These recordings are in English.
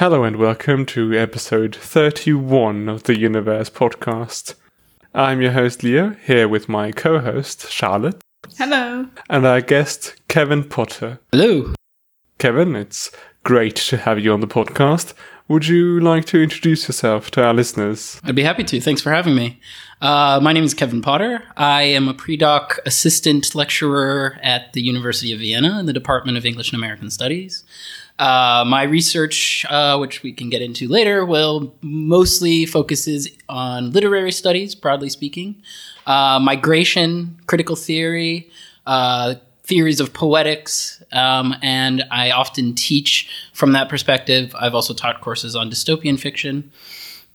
Hello and welcome to episode 31 of the Universe podcast. I'm your host Leo, here with my co host Charlotte. Hello. And our guest Kevin Potter. Hello. Kevin, it's great to have you on the podcast. Would you like to introduce yourself to our listeners? I'd be happy to. Thanks for having me. Uh, my name is Kevin Potter. I am a pre-doc assistant lecturer at the University of Vienna in the Department of English and American Studies. Uh, my research, uh, which we can get into later, will mostly focuses on literary studies, broadly speaking, uh, migration, critical theory, uh, theories of poetics, um, and I often teach from that perspective. I've also taught courses on dystopian fiction.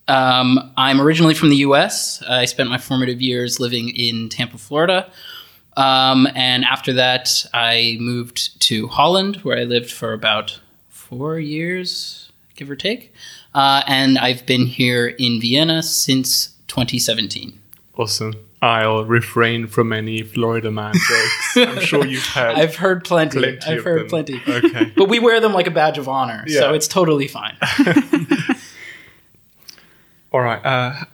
Um, I'm originally from the U.S. I spent my formative years living in Tampa, Florida. Um, and after that, I moved to Holland, where I lived for about four years, give or take. Uh, and I've been here in Vienna since 2017. Awesome. I'll refrain from any Florida man jokes. I'm sure you've heard. I've heard plenty. plenty I've heard them. plenty. Okay. But we wear them like a badge of honor, so it's totally fine. All right. Uh,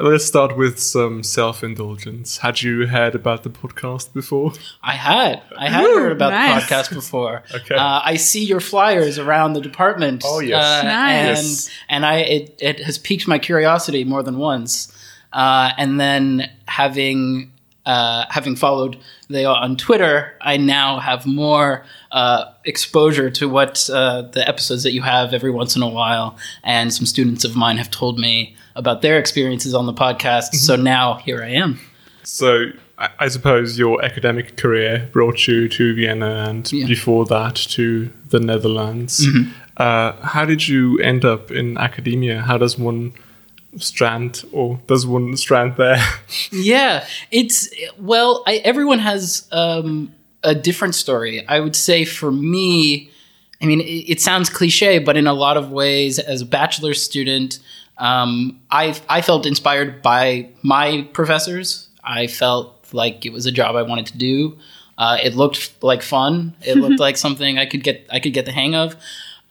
let's start with some self indulgence. Had you heard about the podcast before? I had. I had Ooh, heard about nice. the podcast before. Okay. Uh, I see your flyers around the department. Oh, yes. Uh, Nice. And Yes. and I it, it has piqued my curiosity more than once. Uh, and then having uh, having followed Leo on Twitter, I now have more uh, exposure to what uh, the episodes that you have every once in a while. And some students of mine have told me about their experiences on the podcast. So now here I am. So, I, I suppose your academic career brought you to Vienna and Yeah. before that to the Netherlands. Mm-hmm. Uh, how did you end up in academia? How does one strand, or does one strand there? Yeah, it's well, I, everyone has um, a different story. I would say for me, I mean, it, it sounds cliche, but in a lot of ways, as a bachelor's student, um, I I felt inspired by my professors. I felt like it was a job I wanted to do. Uh, it looked like fun. It looked like something I could get I could get the hang of.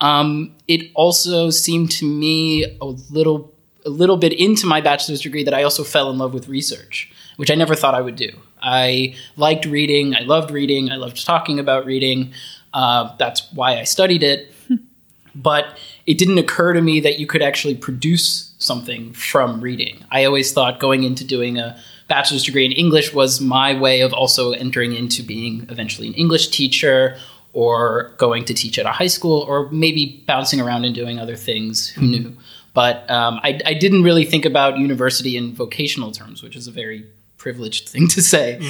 Um, it also seemed to me a little a little bit into my bachelor's degree that I also fell in love with research, which I never thought I would do. I liked reading. I loved reading. I loved talking about reading. Uh, that's why I studied it. but it didn't occur to me that you could actually produce something from reading. I always thought going into doing a bachelor's degree in English was my way of also entering into being eventually an English teacher or going to teach at a high school or maybe bouncing around and doing other things. Who knew? But um, I, I didn't really think about university in vocational terms, which is a very privileged thing to say.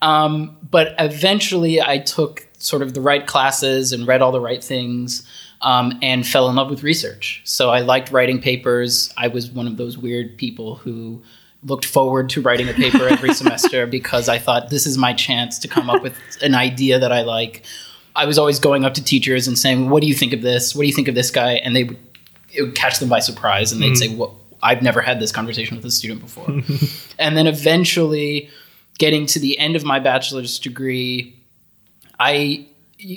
Um, but eventually, I took sort of the right classes and read all the right things um, and fell in love with research. So I liked writing papers. I was one of those weird people who looked forward to writing a paper every semester because I thought this is my chance to come up with an idea that I like. I was always going up to teachers and saying, "What do you think of this? What do you think of this guy?" And they would, it would catch them by surprise, and they'd say, "What? I've never had this conversation with a student before." and then eventually, getting to the end of my bachelor's degree, I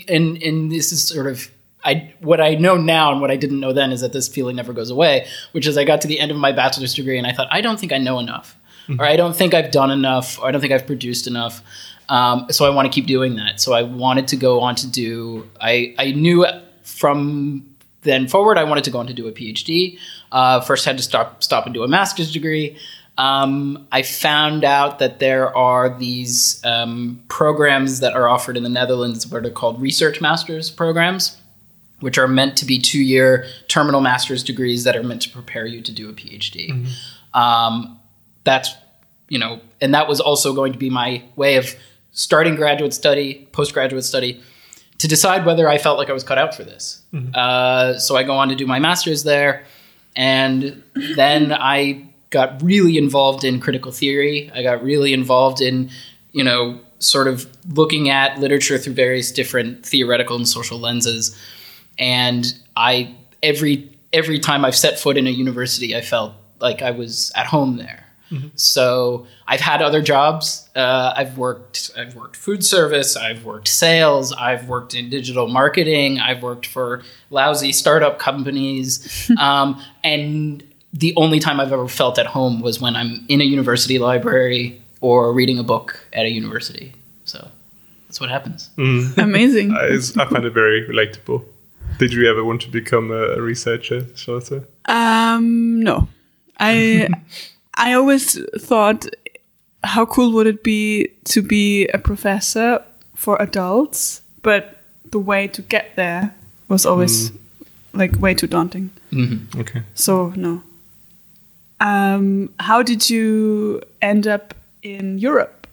and and this is sort of I what I know now and what I didn't know then is that this feeling never goes away, which is I got to the end of my bachelor's degree and I thought I don't think I know enough, or I don't think I've done enough, or I don't think I've produced enough. Um, so I want to keep doing that. So I wanted to go on to do. I I knew from then forward I wanted to go on to do a PhD. Uh, first had to stop stop and do a master's degree. Um, I found out that there are these um, programs that are offered in the Netherlands, what are called research masters programs, which are meant to be two year terminal master's degrees that are meant to prepare you to do a PhD. Um, that's, you know, and that was also going to be my way of starting graduate study, postgraduate study, to decide whether I felt like I was cut out for this. Uh, so I go on to do my master's there. And then I got really involved in critical theory. I got really involved in, you know, sort of looking at literature through various different theoretical and social lenses. And I every every time I've set foot in a university, I felt like I was at home there. So I've had other jobs. Uh, I've worked. I've worked food service. I've worked sales. I've worked in digital marketing. I've worked for lousy startup companies. um, and the only time I've ever felt at home was when I'm in a university library or reading a book at a university. So that's what happens. Amazing. I, I find it very relatable. Did you ever want to become a, a researcher, Charlotte? Um, no, I I always thought, how cool would it be to be a professor for adults? But the way to get there was always like way too daunting. Okay. So no. Um, how did you end up in Europe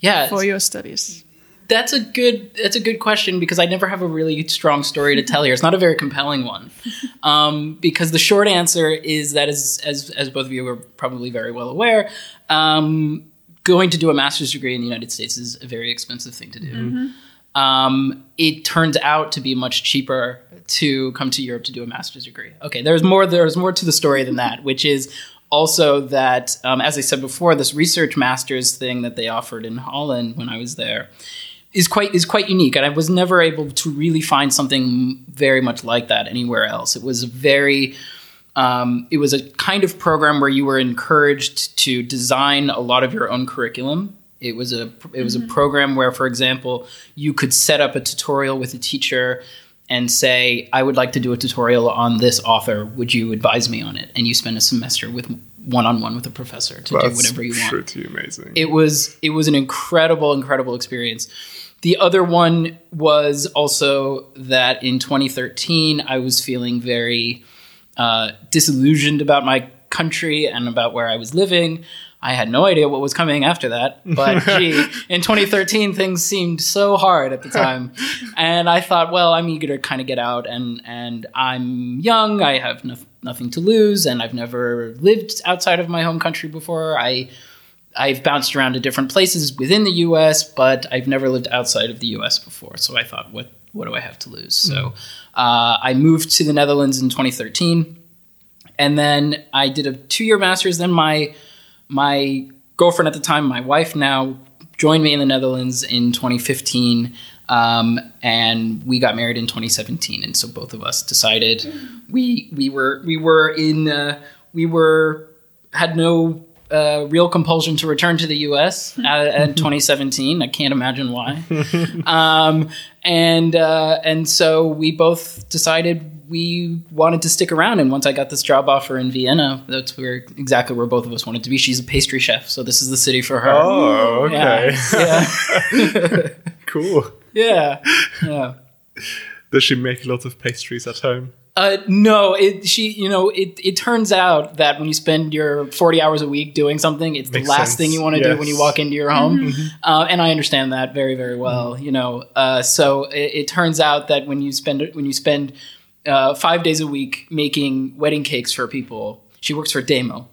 Yeah, for your studies? That's a good. That's a good question because I never have a really strong story to tell here. It's not a very compelling one, um, because the short answer is that, as as as both of you are probably very well aware, um, going to do a master's degree in the United States is a very expensive thing to do. Um, it turns out to be much cheaper to come to Europe to do a master's degree. Okay, there's more. There's more to the story than that, which is also that, um, as I said before, this research master's thing that they offered in Holland when I was there is quite is quite unique, and I was never able to really find something very much like that anywhere else. It was very um, it was a kind of program where you were encouraged to design a lot of your own curriculum. It was a it was a program where, for example, you could set up a tutorial with a teacher and say, "I would like to do a tutorial on this author. Would you advise me on it?" And you spend a semester with one on one with a professor to do whatever you want. pretty amazing. it was it was an incredible incredible experience. The other one was also that in 2013 i was feeling very uh, disillusioned about my country and about where i was living. I had no idea what was coming after that but gee in 2013 things seemed so hard at the time. And i thought well i'm eager to kind of get out and and i'm young i have no, nothing to lose and i've never lived outside of my home country before i I've bounced around to different places within the U.S., but I've never lived outside of the U.S. before. So I thought, what what do I have to lose? So uh, I moved to the Netherlands in 2013, and then I did a two year master's. Then my my girlfriend at the time, my wife now, joined me in the Netherlands in 2015. Um, and we got married in 2017, and so both of us decided we we were we were in uh, we were had no uh, real compulsion to return to the U.S. uh, in 2017. I can't imagine why. um, and uh, and so we both decided we wanted to stick around. And once I got this job offer in Vienna, that's where exactly where both of us wanted to be. She's a pastry chef, so this is the city for her. oh, okay. Yeah, yeah, cool. Yeah. yeah. Does she make a lot of pastries at home? Uh, no, it she you know it it turns out that when you spend your forty hours a week doing something, it's Makes the last sense. thing you want to do when you walk into your home, uh, and I understand that very very well. You know, uh, so it, it turns out that when you spend when you spend uh, five days a week making wedding cakes for people, she works for Demel.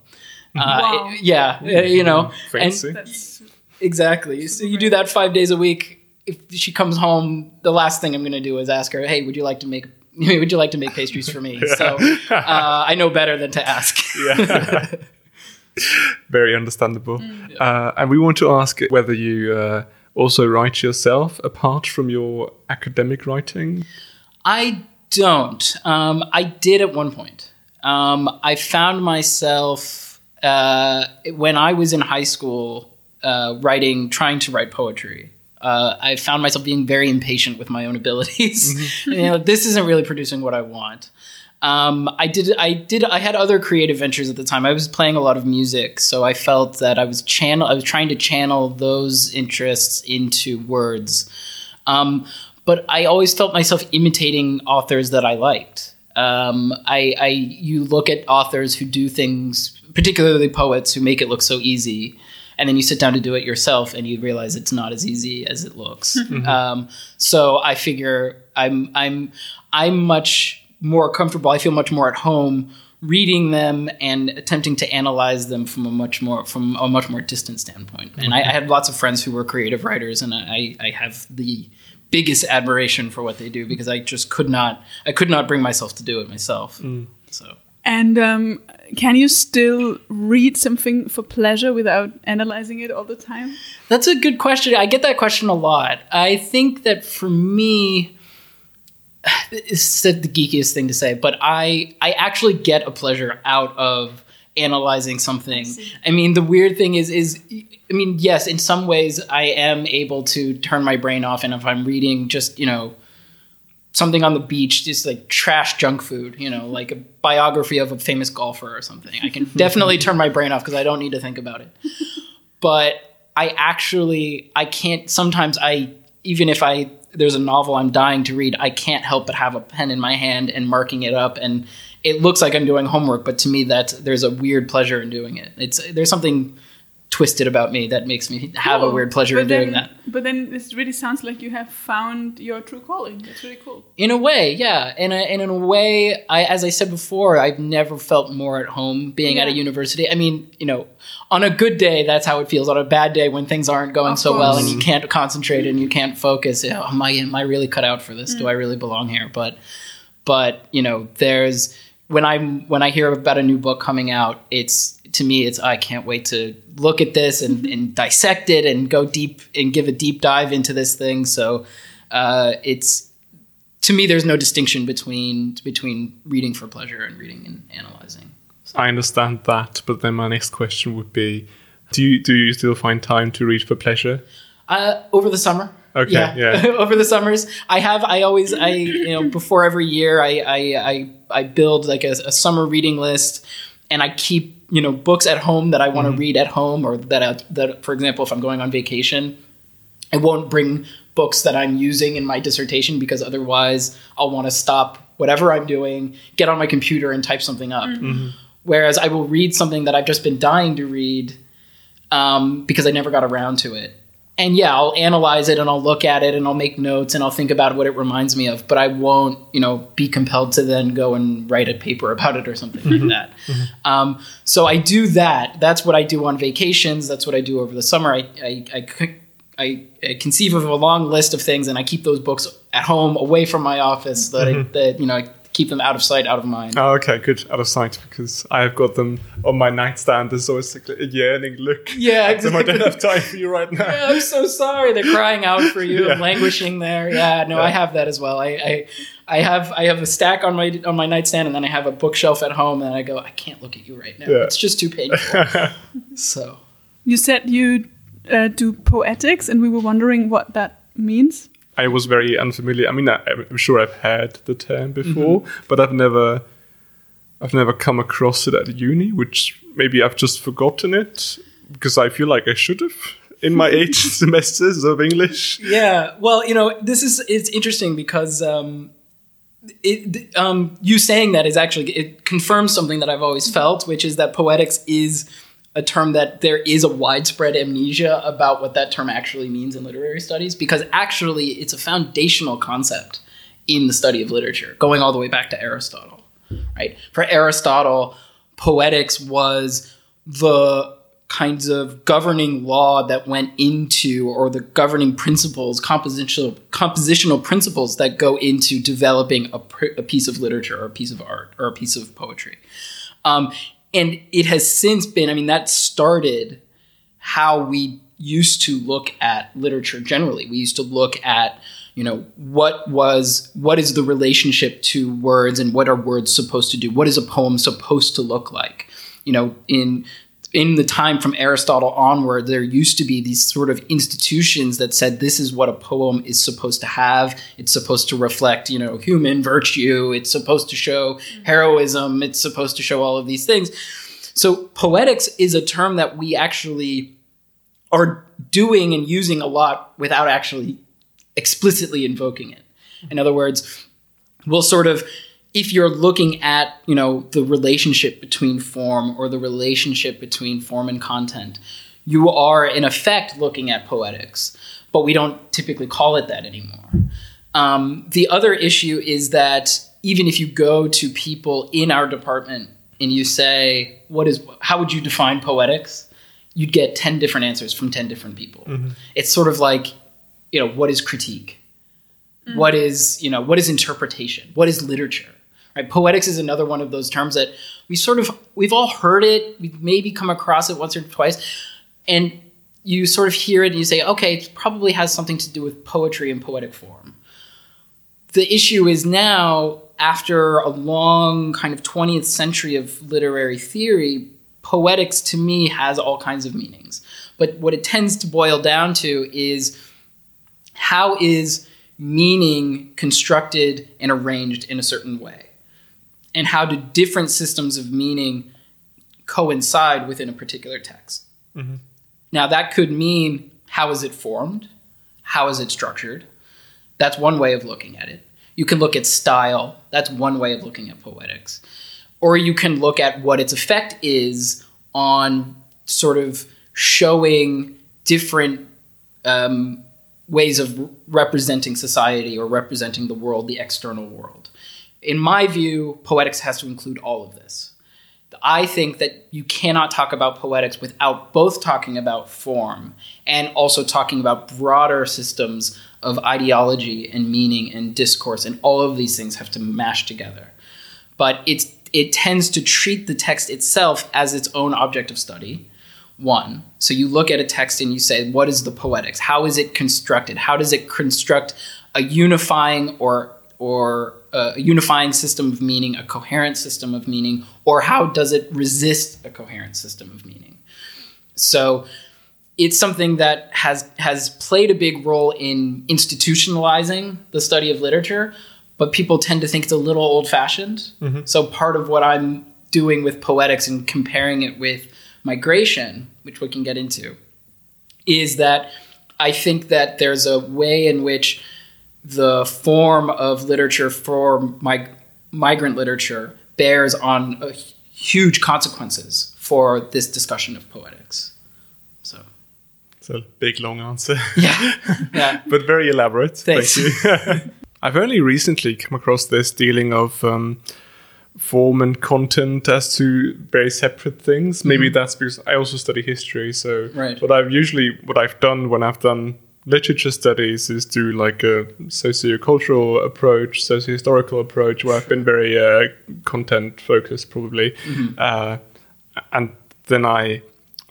Uh, Wow. it- yeah, uh, you know, and Fancy. That's exactly. So you do that five days a week. If she comes home, the last thing I'm going to do is ask her, "Hey, would you like to make would you like to make pastries for me?" So uh, I know better than to ask. Yeah. Very understandable. Uh, and we want to ask whether you uh, also write yourself apart from your academic writing. I don't. Um, I did at one point. Um, I found myself uh, when I was in high school uh, writing, trying to write poetry. Uh, I found myself being very impatient with my own abilities. you know, this isn't really producing what I want. Um, I did. I did. I had other creative ventures at the time. I was playing a lot of music, so I felt that I was channel. I was trying to channel those interests into words. Um, but I always felt myself imitating authors that I liked. Um, I, I you look at authors who do things, particularly poets, who make it look so easy, and then you sit down to do it yourself, and you realize it's not as easy as it looks. Um, so I figure I'm I'm I'm much more comfortable. I feel much more at home reading them and attempting to analyze them from a much more from a much more distant standpoint. And I, I had lots of friends who were creative writers, and I, I have the biggest admiration for what they do because I just could not I could not bring myself to do it myself. So And um, can you still read something for pleasure without analyzing it all the time? That's a good question. I get that question a lot. I think that for me, it's the geekiest thing to say, but I I actually get a pleasure out of analyzing something. I, I mean, the weird thing is is I mean, yes, in some ways I am able to turn my brain off and if I'm reading just, you know, something on the beach, just like trash junk food, you know, like a biography of a famous golfer or something. I can definitely turn my brain off because I don't need to think about it. But I actually I can't sometimes I even if I there's a novel I'm dying to read, I can't help but have a pen in my hand and marking it up and it looks like I'm doing homework, but to me that there's a weird pleasure in doing it. It's there's something twisted about me that makes me have Cool. a weird pleasure But in doing that. But then this really sounds like you have found your true calling. That's really cool. In a way, yeah. And, and in a way, I, as I said before, I've never felt more at home being at a university. I mean, you know, on a good day, that's how it feels. On a bad day, when things aren't going Of so well and you can't concentrate and you can't focus, you know, am I am I really cut out for this? Mm. Do I really belong here? But but you know, there's when I'm when I hear about a new book coming out, it's to me, it's I can't wait to look at this and, and dissect it and go deep and give a deep dive into this thing. So uh, it's to me, there's no distinction between between reading for pleasure and reading and analyzing. I understand that, but then my next question would be: Do you do you still find time to read for pleasure? Uh, over the summer. Okay, yeah. over the summers, I have. I always. I you know before every year, I I I, I build like a, a summer reading list, and I keep you know books at home that I want to Mm-hmm. read at home, or that I, that for example, if I'm going on vacation, I won't bring books that I'm using in my dissertation because otherwise I'll want to stop whatever I'm doing, get on my computer and type something up. Whereas I will read something that I've just been dying to read um, because I never got around to it. And yeah, I'll analyze it and I'll look at it and I'll make notes and I'll think about what it reminds me of, but I won't, you know, be compelled to then go and write a paper about it or something like that. Um, so I do that. That's what I do on vacations. That's what I do over the summer. I I I conceive of a long list of things and I keep those books at home, away from my office, that, I, that you know, I keep them out of sight, out of mind. Oh, okay, good. Out of sight because I have got them on my nightstand. There's always like a yearning look. Yeah, at them. I don't have time for you right now. Yeah, I'm so sorry. They're crying out for you, Yeah. languishing there. Yeah, no, I have that as well. I, I, I have, I have a stack on my on my nightstand, and then I have a bookshelf at home, and I go, I can't look at you right now. Yeah. It's just too painful. so, You said you uh, do poetics, and we were wondering what that means. I was very unfamiliar. I mean, I, I'm sure I've heard the term before, Mm-hmm. but I've never, I've never come across it at uni. Which maybe I've just forgotten it because I feel like I should have in my eight semesters of English. yeah. Well, you know, this is it's interesting because um, it, um, you saying that is actually it confirms something that I've always felt, which is that poetics is a term that there is a widespread amnesia about what that term actually means in literary studies because actually it's a foundational concept in the study of literature, going all the way back to Aristotle. Right? For Aristotle, poetics was the kinds of governing law that went into or the governing principles compositional compositional principles that go into developing a, a piece of literature or a piece of art or a piece of poetry um, and it has since been i mean that started how we used to look at literature generally. We used to look at you know what was what is the relationship to words and what are words supposed to do? What is a poem supposed to look like? You know in in the time from Aristotle onward, there used to be these sort of institutions that said this is what a poem is supposed to have. It's supposed to reflect, you know, human virtue. It's supposed to show heroism. It's supposed to show all of these things. So poetics is a term that we actually are doing and using a lot without actually explicitly invoking it. In other words, we'll sort of if you're looking at you know the relationship between form or the relationship between form and content you are in effect looking at poetics. But we don't typically call it that anymore. Um, the other issue is that even if you go to people in our department and you say what is how would you define poetics? you'd get 10 different answers from 10 different people. It's sort of like you know what is critique? What is you know what is interpretation? What is literature Right? Poetics is another one of those terms that we sort of we've all heard it, we've maybe come across it once or twice, and you sort of hear it and you say, okay, it probably has something to do with poetry and poetic form. The issue is now, after a long kind of 20th century of literary theory, poetics to me has all kinds of meanings. But what it tends to boil down to is how is meaning constructed and arranged in a certain way? And how do different systems of meaning coincide within a particular text? Mm-hmm. Now, that could mean how is it formed? How is it structured? That's one way of looking at it. You can look at style. That's one way of looking at poetics. Or you can look at what its effect is on sort of showing different um, ways of representing society or representing the world, the external world. In my view, poetics has to include all of this. I think that you cannot talk about poetics without both talking about form and also talking about broader systems of ideology and meaning and discourse, and all of these things have to mash together. But it's it tends to treat the text itself as its own object of study. One. So you look at a text and you say, what is the poetics? How is it constructed? How does it construct a unifying or or a unifying system of meaning, a coherent system of meaning, or how does it resist a coherent system of meaning? So it's something that has has played a big role in institutionalizing the study of literature, but people tend to think it's a little old fashioned. Mm-hmm. So part of what I'm doing with poetics and comparing it with migration, which we can get into, is that I think that there's a way in which the form of literature for mig- migrant literature bears on uh, huge consequences for this discussion of poetics. So, it's a big long answer. Yeah, yeah, but very elaborate. Thanks. Thank you. I've only recently come across this dealing of um, form and content as two very separate things. Maybe mm-hmm. that's because I also study history. So, right. what I've usually what I've done when I've done literature studies is do like a sociocultural approach, socio-historical approach, where I've been very uh, content focused, probably. Mm-hmm. Uh, and then I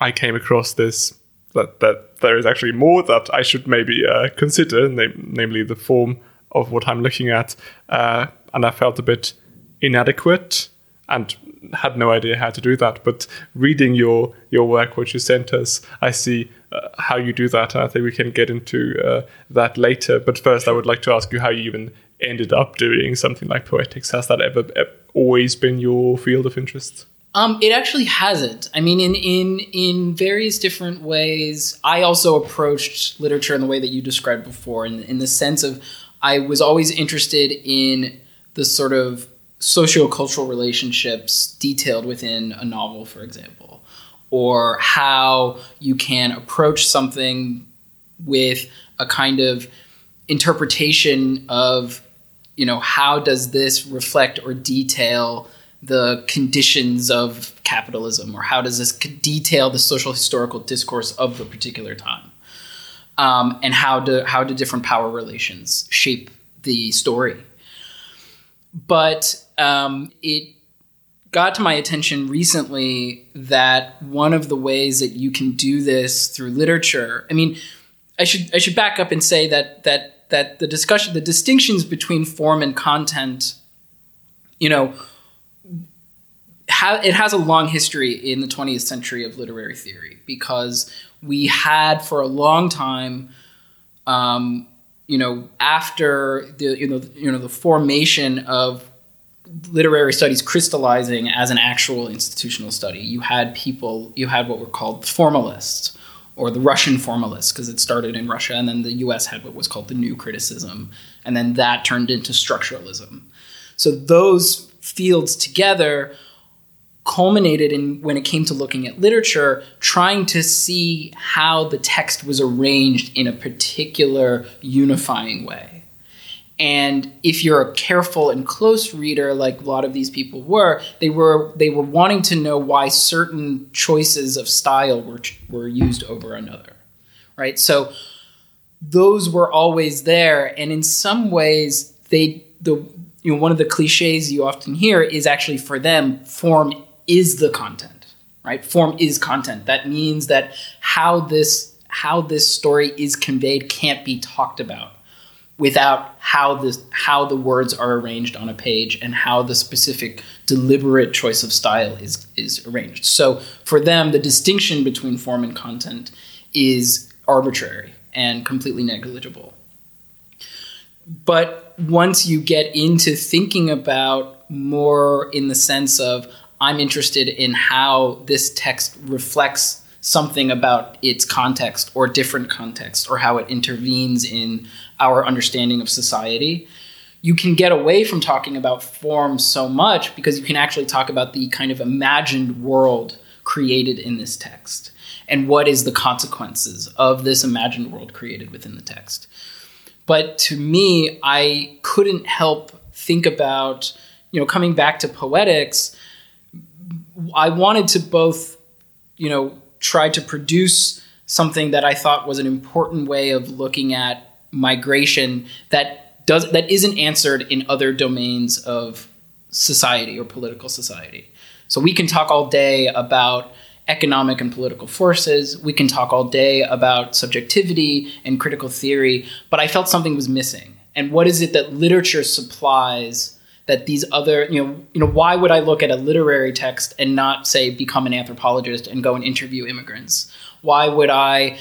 I came across this that that there is actually more that I should maybe uh, consider, nam- namely the form of what I'm looking at, uh, and I felt a bit inadequate and had no idea how to do that. But reading your your work, which you sent us, I see uh, how you do that. I think we can get into uh, that later. But first, I would like to ask you how you even ended up doing something like poetics. Has that ever, always been your field of interest? Um, it actually hasn't. I mean, in in in various different ways. I also approached literature in the way that you described before, in in the sense of I was always interested in the sort of sociocultural relationships detailed within a novel, for example, or how you can approach something with a kind of interpretation of, you know, how does this reflect or detail the conditions of capitalism, or how does this detail the social historical discourse of the particular time, um, and how do how do different power relations shape the story but um, it got to my attention recently that one of the ways that you can do this through literature. I mean, I should I should back up and say that that that the discussion, the distinctions between form and content, you know, it has a long history in the 20th century of literary theory because we had for a long time. Um, you know, after the you know you know the formation of literary studies crystallizing as an actual institutional study, you had people, you had what were called formalists or the Russian formalists because it started in Russia, and then the U.S. had what was called the New Criticism, and then that turned into structuralism. So those fields together culminated in when it came to looking at literature, trying to see how the text was arranged in a particular unifying way. And if you're a careful and close reader, like a lot of these people were, they were they were wanting to know why certain choices of style were were used over another, right? So those were always there, and in some ways, they the you know one of the cliches you often hear is actually for them form is the content right? Form is content. That means that how this how this story is conveyed can't be talked about without how this how the words are arranged on a page and how the specific deliberate choice of style is is arranged. So for them the distinction between form and content is arbitrary and completely negligible. But once you get into thinking about more in the sense of I'm interested in how this text reflects something about its context or different context or how it intervenes in our understanding of society, you can get away from talking about form so much because you can actually talk about the kind of imagined world created in this text and what is the consequences of this imagined world created within the text. But to me, I couldn't help think about, you know, coming back to poetics, I wanted to both, you know, try to produce something that I thought was an important way of looking at migration that does that isn't answered in other domains of society or political society. So we can talk all day about economic and political forces. We can talk all day about subjectivity and critical theory, but I felt something was missing. And what is it that literature supplies that these other, you know, you know, why would I look at a literary text and not say become an anthropologist and go and interview immigrants? Why would I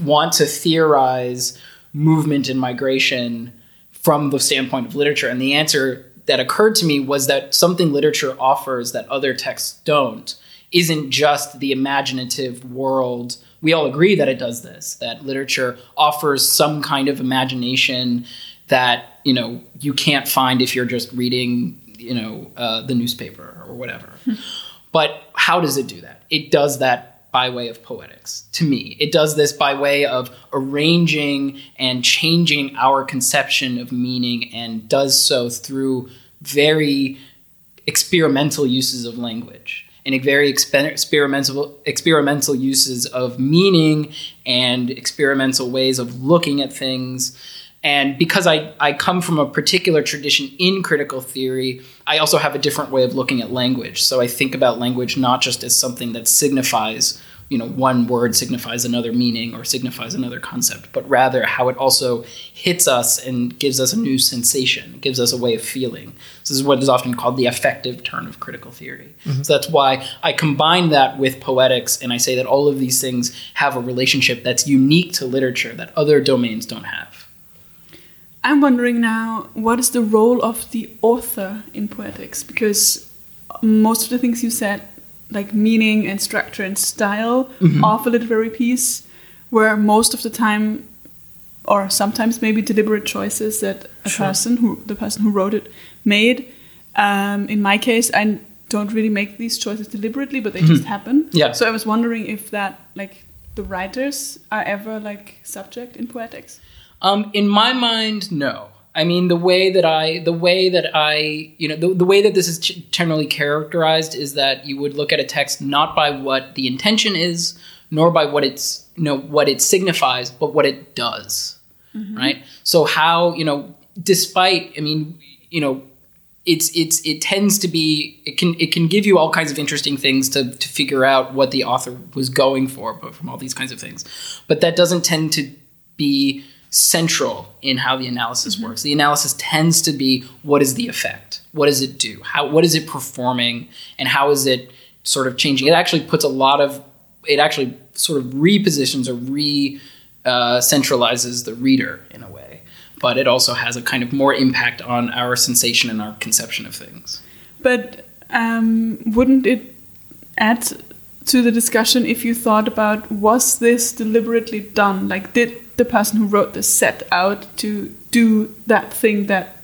want to theorize movement and migration from the standpoint of literature? And the answer that occurred to me was that something literature offers that other texts don't isn't just the imaginative world. We all agree that it does this, that literature offers some kind of imagination that, you know, you can't find if you're just reading, you know, uh, the newspaper or whatever. but how does it do that? It does that by way of poetics to me. It does this by way of arranging and changing our conception of meaning and does so through very experimental uses of language and very experimental experimental uses of meaning and experimental ways of looking at things and because I, I come from a particular tradition in critical theory, I also have a different way of looking at language. So I think about language not just as something that signifies you know one word signifies another meaning or signifies another concept but rather how it also hits us and gives us a new sensation gives us a way of feeling this is what is often called the affective turn of critical theory mm-hmm. so that's why i combine that with poetics and i say that all of these things have a relationship that's unique to literature that other domains don't have i'm wondering now what is the role of the author in poetics because most of the things you said like meaning and structure and style mm-hmm. of a literary piece, were most of the time, or sometimes maybe deliberate choices that a sure. person who the person who wrote it made. Um, in my case, I don't really make these choices deliberately, but they mm-hmm. just happen. Yeah. So I was wondering if that like the writers are ever like subject in poetics. Um, in my mind, no. I mean, the way that I, the way that I, you know, the, the way that this is generally characterized is that you would look at a text not by what the intention is, nor by what it's, you know, what it signifies, but what it does, mm-hmm. right? So how, you know, despite, I mean, you know, it's it's it tends to be it can it can give you all kinds of interesting things to to figure out what the author was going for, but from all these kinds of things, but that doesn't tend to be central in how the analysis mm-hmm. works. The analysis tends to be what is the effect? What does it do? How what is it performing and how is it sort of changing? It actually puts a lot of it actually sort of repositions or re uh, centralizes the reader in a way, but it also has a kind of more impact on our sensation and our conception of things. But um, wouldn't it add to the discussion if you thought about was this deliberately done? Like, did the person who wrote this set out to do that thing that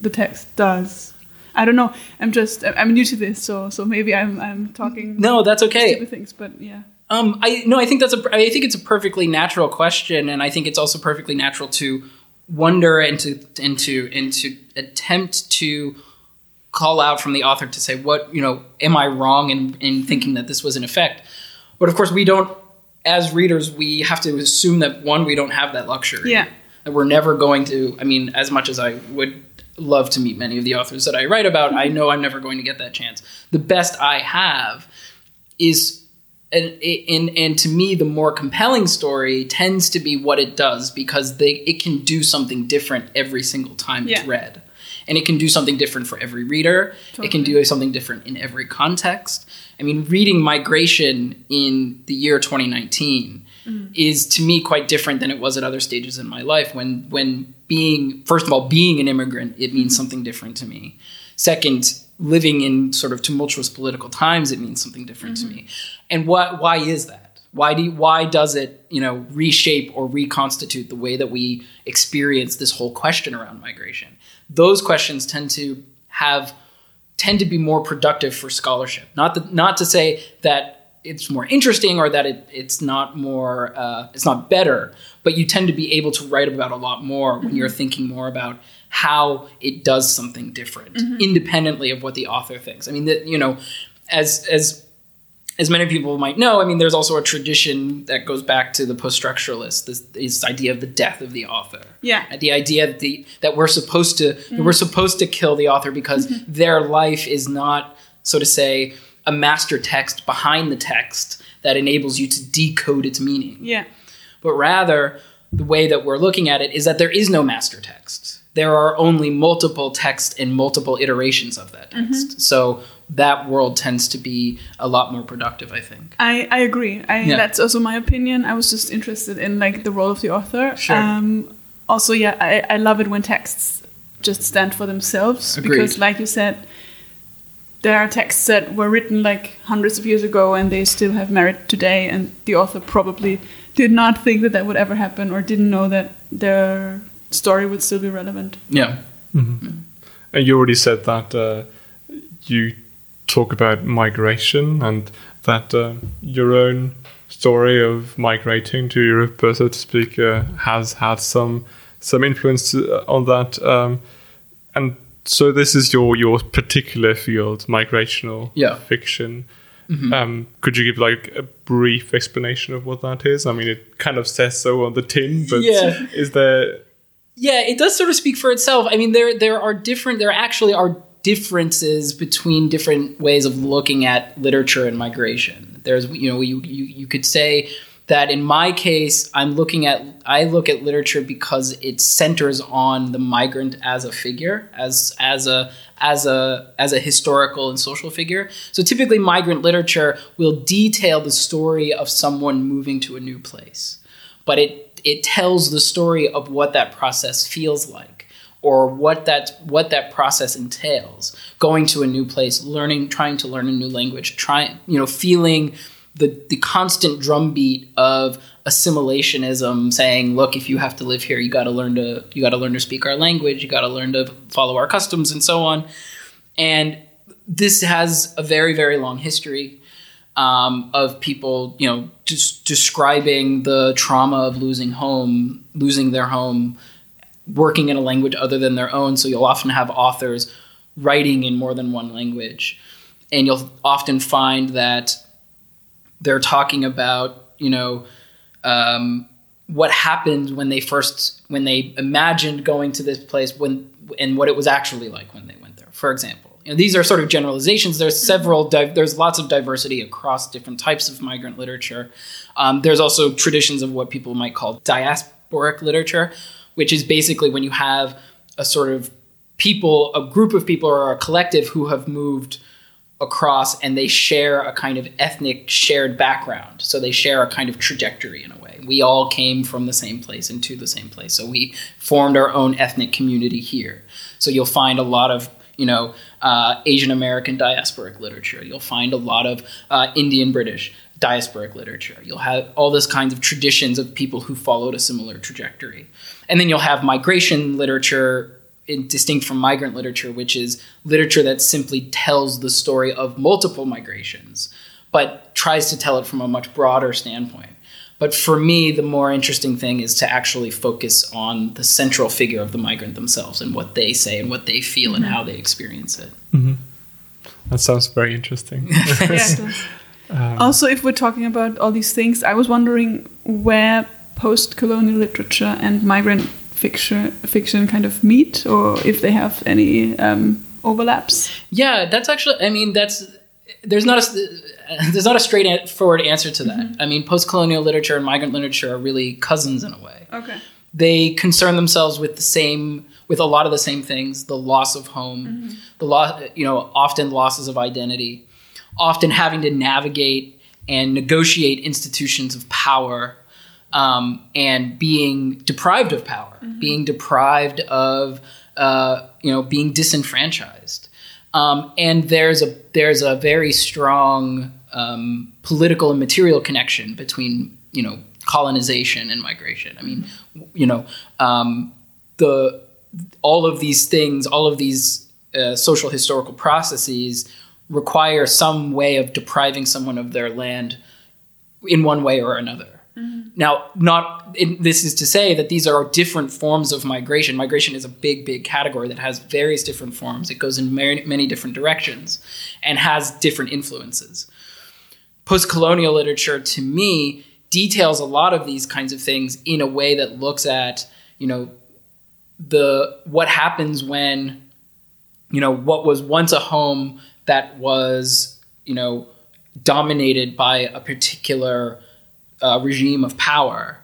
the text does? I don't know. I'm just I'm new to this, so so maybe I'm I'm talking. No, that's okay. Stupid things, but yeah. Um, I no, I think that's a I think it's a perfectly natural question, and I think it's also perfectly natural to wonder and to and to and to attempt to call out from the author to say what you know am i wrong in, in thinking that this was an effect but of course we don't as readers we have to assume that one we don't have that luxury yeah that we're never going to i mean as much as i would love to meet many of the authors that I write about. I know I'm never going to get that chance. The best I have is and and and to me the more compelling story tends to be what it does because they it can do something different every single time Yeah. it's read and it can do something different for every reader it can do something different in every context i mean reading migration in the year 2019 mm. is to me quite different than it was at other stages in my life. When when being first of all being an immigrant it means mm-hmm. something different to me. Second living in sort of tumultuous political times it means something different to mm-hmm. me. And what why is that? Why do you, why does it you know reshape or reconstitute the way that we experience this whole question around migration? Those questions tend to have tend to be more productive for scholarship. Not that, not to say that it's more interesting or that it, it's not more uh, it's not better, but you tend to be able to write about a lot more when you're thinking more about how it does something different, independently of what the author thinks. I mean, that you know, as as as many people might know, I mean, there's also a tradition that goes back to the post-structuralists. This, this idea of the death of the author. Yeah. The idea that the that we're supposed to that we're mm-hmm. supposed to kill the author because mm-hmm. their life is not, so to say, a master text behind the text that enables you to decode its meaning Yeah. but rather the way that we're looking at it is that there is no master text. There are only multiple texts and multiple iterations of that mm-hmm. text. So that world tends to be a lot more productive, I think. I, I agree. I, Yeah. That's also my opinion. I was just interested in like the role of the author. Sure. Um, also, yeah, I, I love it when texts just stand for themselves Agreed. because, like you said, there are texts that were written like hundreds of years ago and they still have merit today, and the author probably did not think that that would ever happen or didn't know that their story would still be relevant. Yeah. And you already said that uh, you talk about migration and that uh, your own story of migrating to Europe, uh, so to speak, uh, has had some some influence uh, on that. Um, and so this is your your particular field, migrational Yeah. fiction. Um, could you give like a brief explanation of what that is? I mean, it kind of says so on the tin, but Yeah. is there Yeah, it does sort of speak for itself. I mean, there there are different. There actually are differences between different ways of looking at literature and migration. There's, you know, you you, you could say that in my case, I'm looking at I look at literature because it centers on the migrant as a figure, as as a as a as a historical and social figure. So typically, migrant literature will detail the story of someone moving to a new place but it it tells the story of what that process feels like or what that what that process entails. Going to a new place learning trying to learn a new language trying you know feeling the the constant drumbeat of assimilationism saying look if you have to live here you got to learn to you got to learn to speak our language you got to learn to follow our customs and so on. And this has a very very long history um, of people, you know, just describing the trauma of losing home, losing their home, working in a language other than their own. So you'll often have authors writing in more than one language, and you'll often find that they're talking about, you know, um, what happened when they first when they imagined going to this place when and what it was actually like when they went there. For example, you know, these are sort of generalizations. There's several. Di- there's lots of diversity across different types of migrant literature. Um, there's also traditions of what people might call diasporic literature, which is basically when you have a sort of people, a group of people or a collective who have moved across and they share a kind of ethnic shared background. So they share a kind of trajectory in a way. We all came from the same place and to the same place. So we formed our own ethnic community here. So you'll find a lot of you know uh, Asian American diasporic literature. You'll find a lot of uh, Indian British diasporic literature. You'll have all this kinds of traditions of people who followed a similar trajectory, and then you'll have migration literature in, distinct from migrant literature, which is literature that simply tells the story of multiple migrations, but tries to tell it from a much broader standpoint. But for me, the more interesting thing is to actually focus on the central figure of the migrant themselves and what they say and what they feel and mm-hmm. how they experience it. Mm-hmm. that sounds very interesting. Yeah, it does. also, if we're talking about all these things, I was wondering where post colonial literature and migrant fiction fiction kind of meet, or if they have any um, overlaps. Yeah, that's actually. I mean, that's there's not a there's not a straightforward answer to that. Mm-hmm. I mean, post-colonial literature and migrant literature are really cousins in a way. Okay. They concern themselves with the same with a lot of the same things: the loss of home, mm-hmm. the loss, you know, often losses of identity, often having to navigate and negotiate institutions of power, um, and being deprived of power, being deprived of, uh, you know, being disenfranchised. Um, and there's a there's a very strong um, political and material connection between you know colonization and migration. I mean, you know, um, the all of these things, all of these uh, social historical processes require some way of depriving someone of their land in one way or another. Mm-hmm. Now, not in, this is to say that these are different forms of migration. Migration is a big, big category that has various different forms. It goes in many, many different directions and has different influences. Post-colonial literature, to me, details a lot of these kinds of things in a way that looks at, you know, the what happens when, you know, what was once a home that was, you know, dominated by a particular uh, regime of power.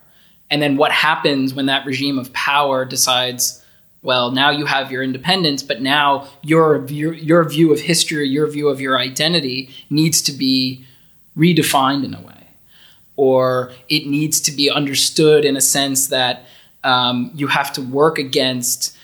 And then what happens when that regime of power decides, well, now you have your independence, but now your view, your view of history, your view of your identity needs to be redefined in a way. Or it needs to be understood in a sense that um, you have to work against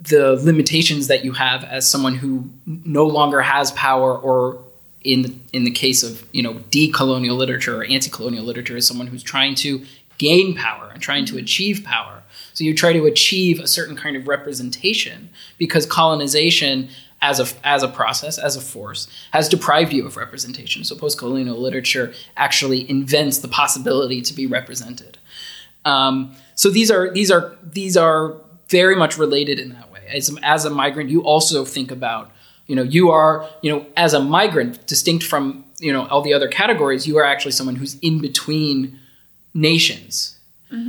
the limitations that you have as someone who no longer has power or in the, in the case of you know decolonial literature or anti-colonial literature is someone who's trying to gain power and trying to achieve power. So you try to achieve a certain kind of representation because colonization as a as a process as a force has deprived you of representation. So post-colonial literature actually invents the possibility to be represented. Um, so these are these are these are very much related in that way as, as a migrant you also think about you know you are you know as a migrant distinct from you know all the other categories you are actually someone who's in between nations.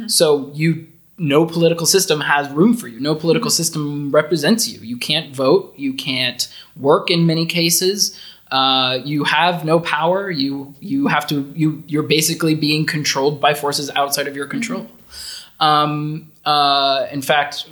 So you no political system has room for you. No political system represents you. You can't vote. You can't work in many cases. Uh, you have no power. You you have to you you're basically being controlled by forces outside of your control. Um, uh, in fact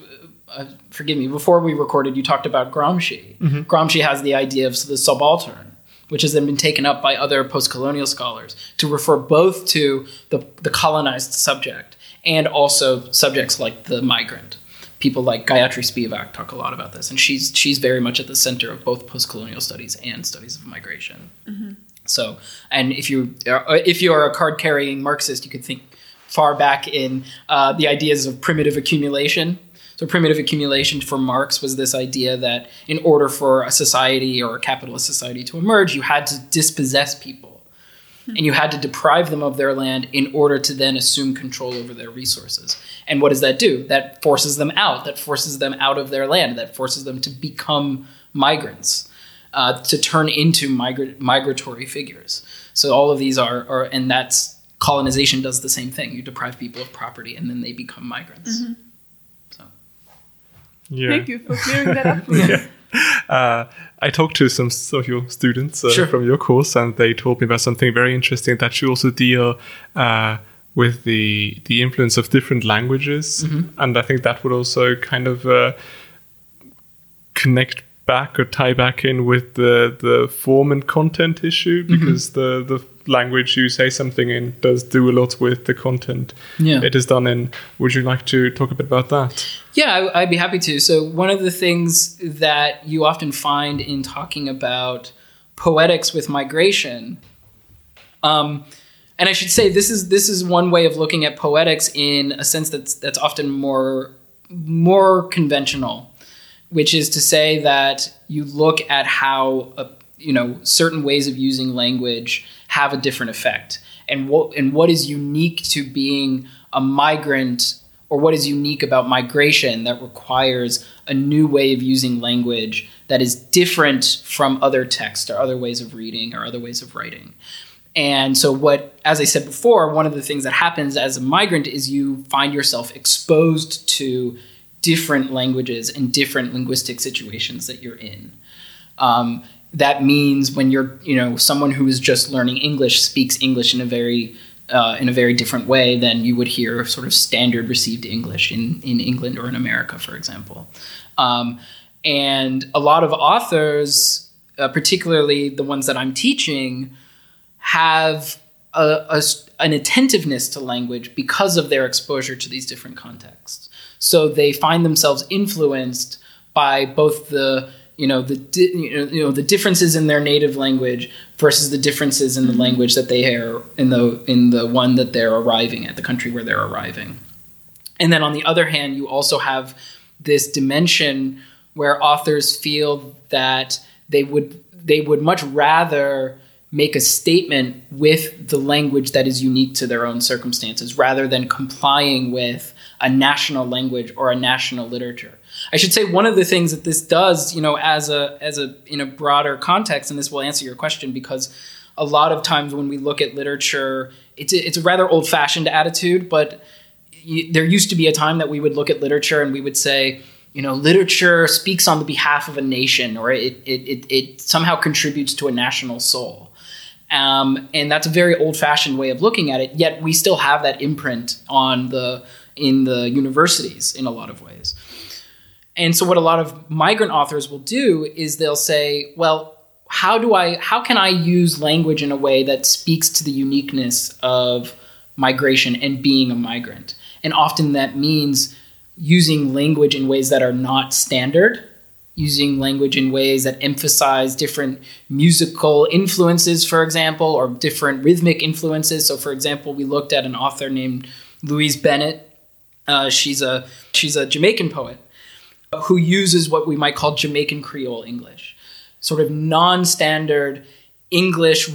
uh, forgive me, before we recorded, you talked about Gramsci. Gramsci has the idea of the subaltern, which has then been taken up by other post colonial scholars to refer both to the, the colonized subject and also subjects like the migrant. People like Gayatri Spivak talk a lot about this, and she's she's very much at the center of both post colonial studies and studies of migration. So, and if you are, if you are a card carrying Marxist, you could think far back in uh, the ideas of primitive accumulation. So, primitive accumulation for Marx was this idea that in order for a society or a capitalist society to emerge, you had to dispossess people. And you had to deprive them of their land in order to then assume control over their resources. And what does that do? That forces them out. That forces them out of their land. That forces them to become migrants, uh, to turn into migra- migratory figures. So all of these are, are, and that's colonization does the same thing. You deprive people of property, and then they become migrants. So Yeah. Thank you for clearing that up. for me. Uh, I talked to some of your students uh, Sure. from your course, and they told me about something very interesting that you also deal uh, with the the influence of different languages, and I think that would also kind of uh, connect back or tie back in with the the form and content issue because the the language you say something in does do a lot with the content Yeah. it is done in. Would you like to talk a bit about that? Yeah, I, I'd be happy to. So, one of the things that you often find in talking about poetics with migration, um, and I should say this is this is one way of looking at poetics in a sense that's that's often more more conventional, which is to say that you look at how a, you know certain ways of using language have a different effect, and what and what is unique to being a migrant or what is unique about migration that requires a new way of using language that is different from other texts or other ways of reading or other ways of writing. And so, what, as I said before, one of the things that happens as a migrant is you find yourself exposed to different languages and different linguistic situations that you're in. Um, that means when you're, you know, someone who is just learning English speaks English in a very uh, in a very different way than you would hear sort of standard received English in, in England or in America, for example. Um, and a lot of authors, uh, particularly the ones that I'm teaching, have a, a, an attentiveness to language because of their exposure to these different contexts. So they find themselves influenced by both the you know the di- you know the differences in their native language versus the differences in the mm-hmm. language that they are in the in the one that they're arriving at the country where they're arriving. And then on the other hand you also have this dimension where authors feel that they would they would much rather make a statement with the language that is unique to their own circumstances rather than complying with a national language or a national literature I should say one of the things that this does, you know, as a as a in a broader context, and this will answer your question because a lot of times when we look at literature, it's a, it's a rather old fashioned attitude, but there used to be a time that we would look at literature and we would say, you know, literature speaks on the behalf of a nation, or it it it, it somehow contributes to a national soul. Um, and that's a very old-fashioned way of looking at it. Yet we still have that imprint on the in the universities in a lot of ways. And so what a lot of migrant authors will do is they'll say, well, how do I how can I use language in a way that speaks to the uniqueness of migration and being a migrant? And often that means using language in ways that are not standard, using language in ways that emphasize different musical influences, for example, or different rhythmic influences. So, for example, we looked at an author named Louise Bennett. Uh, she's a she's a Jamaican poet, who uses what we might call Jamaican Creole English, sort of non-standard English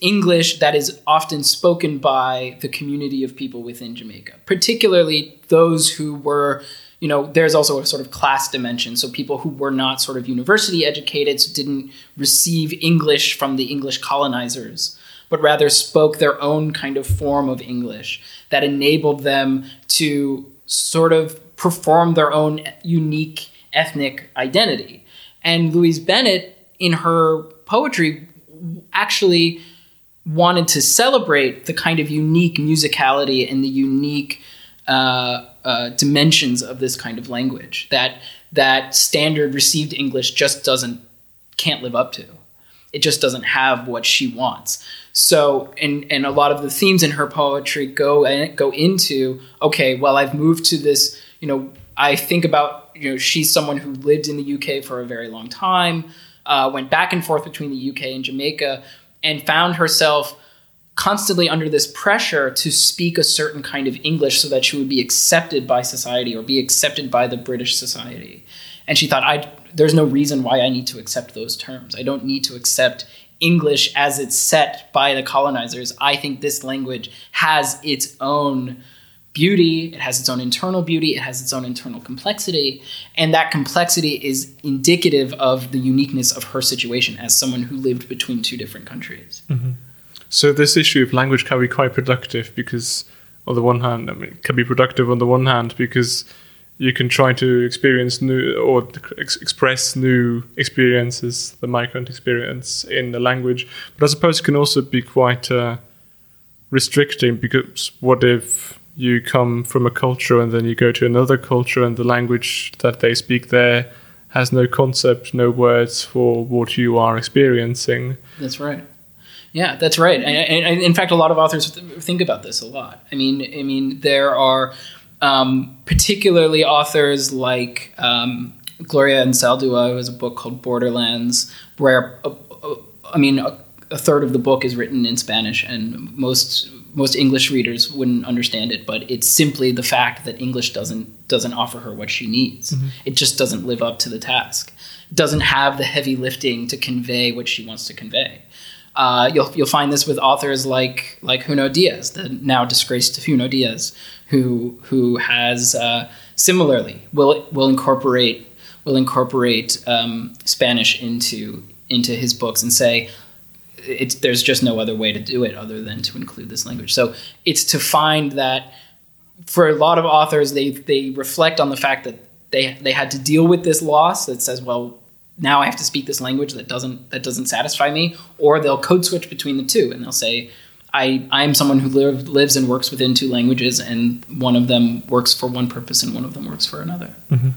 English that is often spoken by the community of people within Jamaica, particularly those who were, you know, there's also a sort of class dimension. So people who were not sort of university educated, so didn't receive English from the English colonizers, but rather spoke their own kind of form of English that enabled them to sort of perform their own unique ethnic identity. And Louise Bennett, in her poetry, actually wanted to celebrate the kind of unique musicality and the unique uh, uh, dimensions of this kind of language that that standard received English just doesn't can't live up to. It just doesn't have what she wants. So, and and a lot of the themes in her poetry go go into okay, well, I've moved to this you know, I think about, you know, she's someone who lived in the UK for a very long time, uh, went back and forth between the UK and Jamaica, and found herself constantly under this pressure to speak a certain kind of English so that she would be accepted by society or be accepted by the British society. And she thought, I, there's no reason why I need to accept those terms. I don't need to accept English as it's set by the colonizers. I think this language has its own beauty, it has its own internal beauty, it has its own internal complexity, and that complexity is indicative of the uniqueness of her situation as someone who lived between two different countries. Mm-hmm. So this issue of language can be quite productive because, on the one hand, I mean, it can be productive on the one hand because you can try to experience new or ex- express new experiences, the migrant experience in the language, but I suppose it can also be quite uh, restricting because what if you come from a culture and then you go to another culture and the language that they speak there has no concept, no words for what you are experiencing. That's right. Yeah, that's right. And, and, in fact, a lot of authors think about this a lot. I mean, I mean, there are um, particularly authors like um, Gloria Anzaldúa, who has a book called Borderlands, where uh, uh, I mean, a, a third of the book is written in Spanish, and most most English readers wouldn't understand it, but it's simply the fact that English doesn't doesn't offer her what she needs. Mm-hmm. It just doesn't live up to the task. It doesn't have the heavy lifting to convey what she wants to convey. Uh, you'll you'll find this with authors like like Junot Diaz, the now disgraced Junot Diaz, who who has uh, similarly will will incorporate will incorporate um, Spanish into into his books and say it's there's just no other way to do it other than to include this language. So it's to find that for a lot of authors, they they reflect on the fact that they they had to deal with this loss that says, well, now I have to speak this language that doesn't that doesn't satisfy me, or they'll code switch between the two and they'll say. I, I am someone who live, lives and works within two languages, and one of them works for one purpose and one of them works for another. Mm-hmm.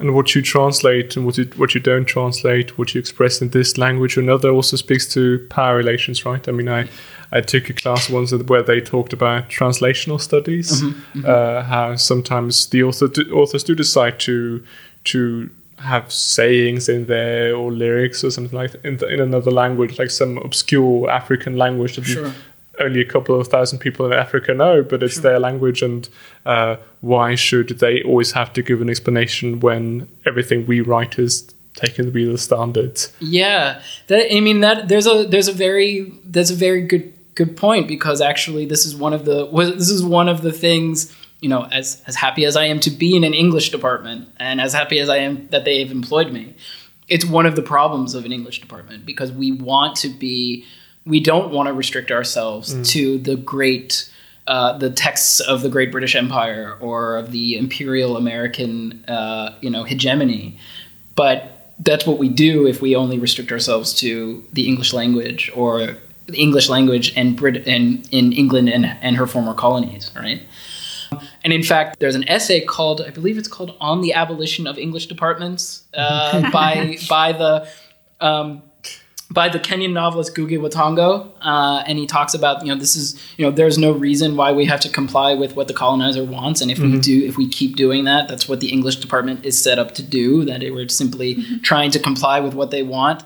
And what you translate and what you what you don't translate, what you express in this language or another, also speaks to power relations, right? I mean, I I took a class once where they talked about translational studies, Uh, how sometimes the author do, authors do decide to to have sayings in there or lyrics or something like that in, the, in another language, like some obscure African language that Sure. Only a couple of thousand people in Africa know, but it's their language. And uh, why should they always have to give an explanation when everything we write is taken to be the standard? Yeah, that I mean that there's a there's a very there's a very good good point because actually this is one of the this is one of the things you know as as happy as I am to be in an English department and as happy as I am that they have employed me, it's one of the problems of an English department because we want to be we don't want to restrict ourselves to the great uh, the texts of the Great British Empire or of the imperial American uh, you know hegemony, but that's what we do if we only restrict ourselves to the English language or the English language and Brit and in England and, and her former colonies, right? And in fact, there's an essay called, I believe it's called "On the Abolition of English Departments" uh, by by the um, by the Kenyan novelist Ngugi wa Thiong'o, uh, and he talks about you know this is you know there's no reason why we have to comply with what the colonizer wants, and if we do if we keep doing that, that's what the English department is set up to do. That it, we're simply trying to comply with what they want.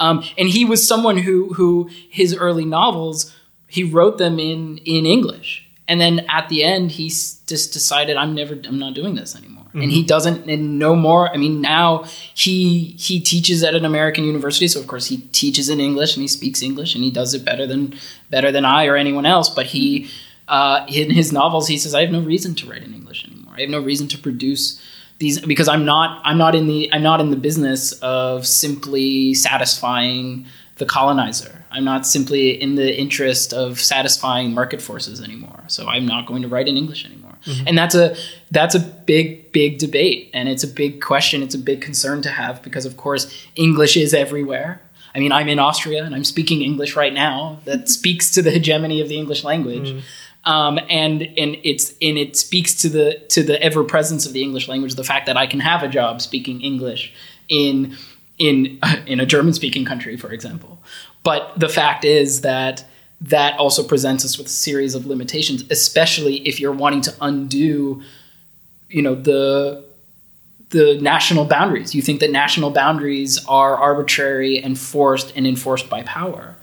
Um, and he was someone who who his early novels he wrote them in in English, and then at the end he s- just decided I'm never I'm not doing this anymore. And he doesn't and no more. I mean, now he he teaches at an American university, so of course he teaches in English and he speaks English and he does it better than better than I or anyone else. But he uh, in his novels he says I have no reason to write in English anymore. I have no reason to produce these because I'm not I'm not in the I'm not in the business of simply satisfying the colonizer. I'm not simply in the interest of satisfying market forces anymore. So I'm not going to write in English anymore. And that's a that's a big big debate and it's a big question, it's a big concern to have because of course English is everywhere. I mean, I'm in Austria and I'm speaking English right now. That speaks to the hegemony of the English language. Um, and and it's and it speaks to the to the ever presence of the English language, the fact that I can have a job speaking English in in in a German speaking country, for example. But the fact is that that also presents us with a series of limitations, especially if you're wanting to undo, you know, the the national boundaries. You think that national boundaries are arbitrary and forced and enforced by power.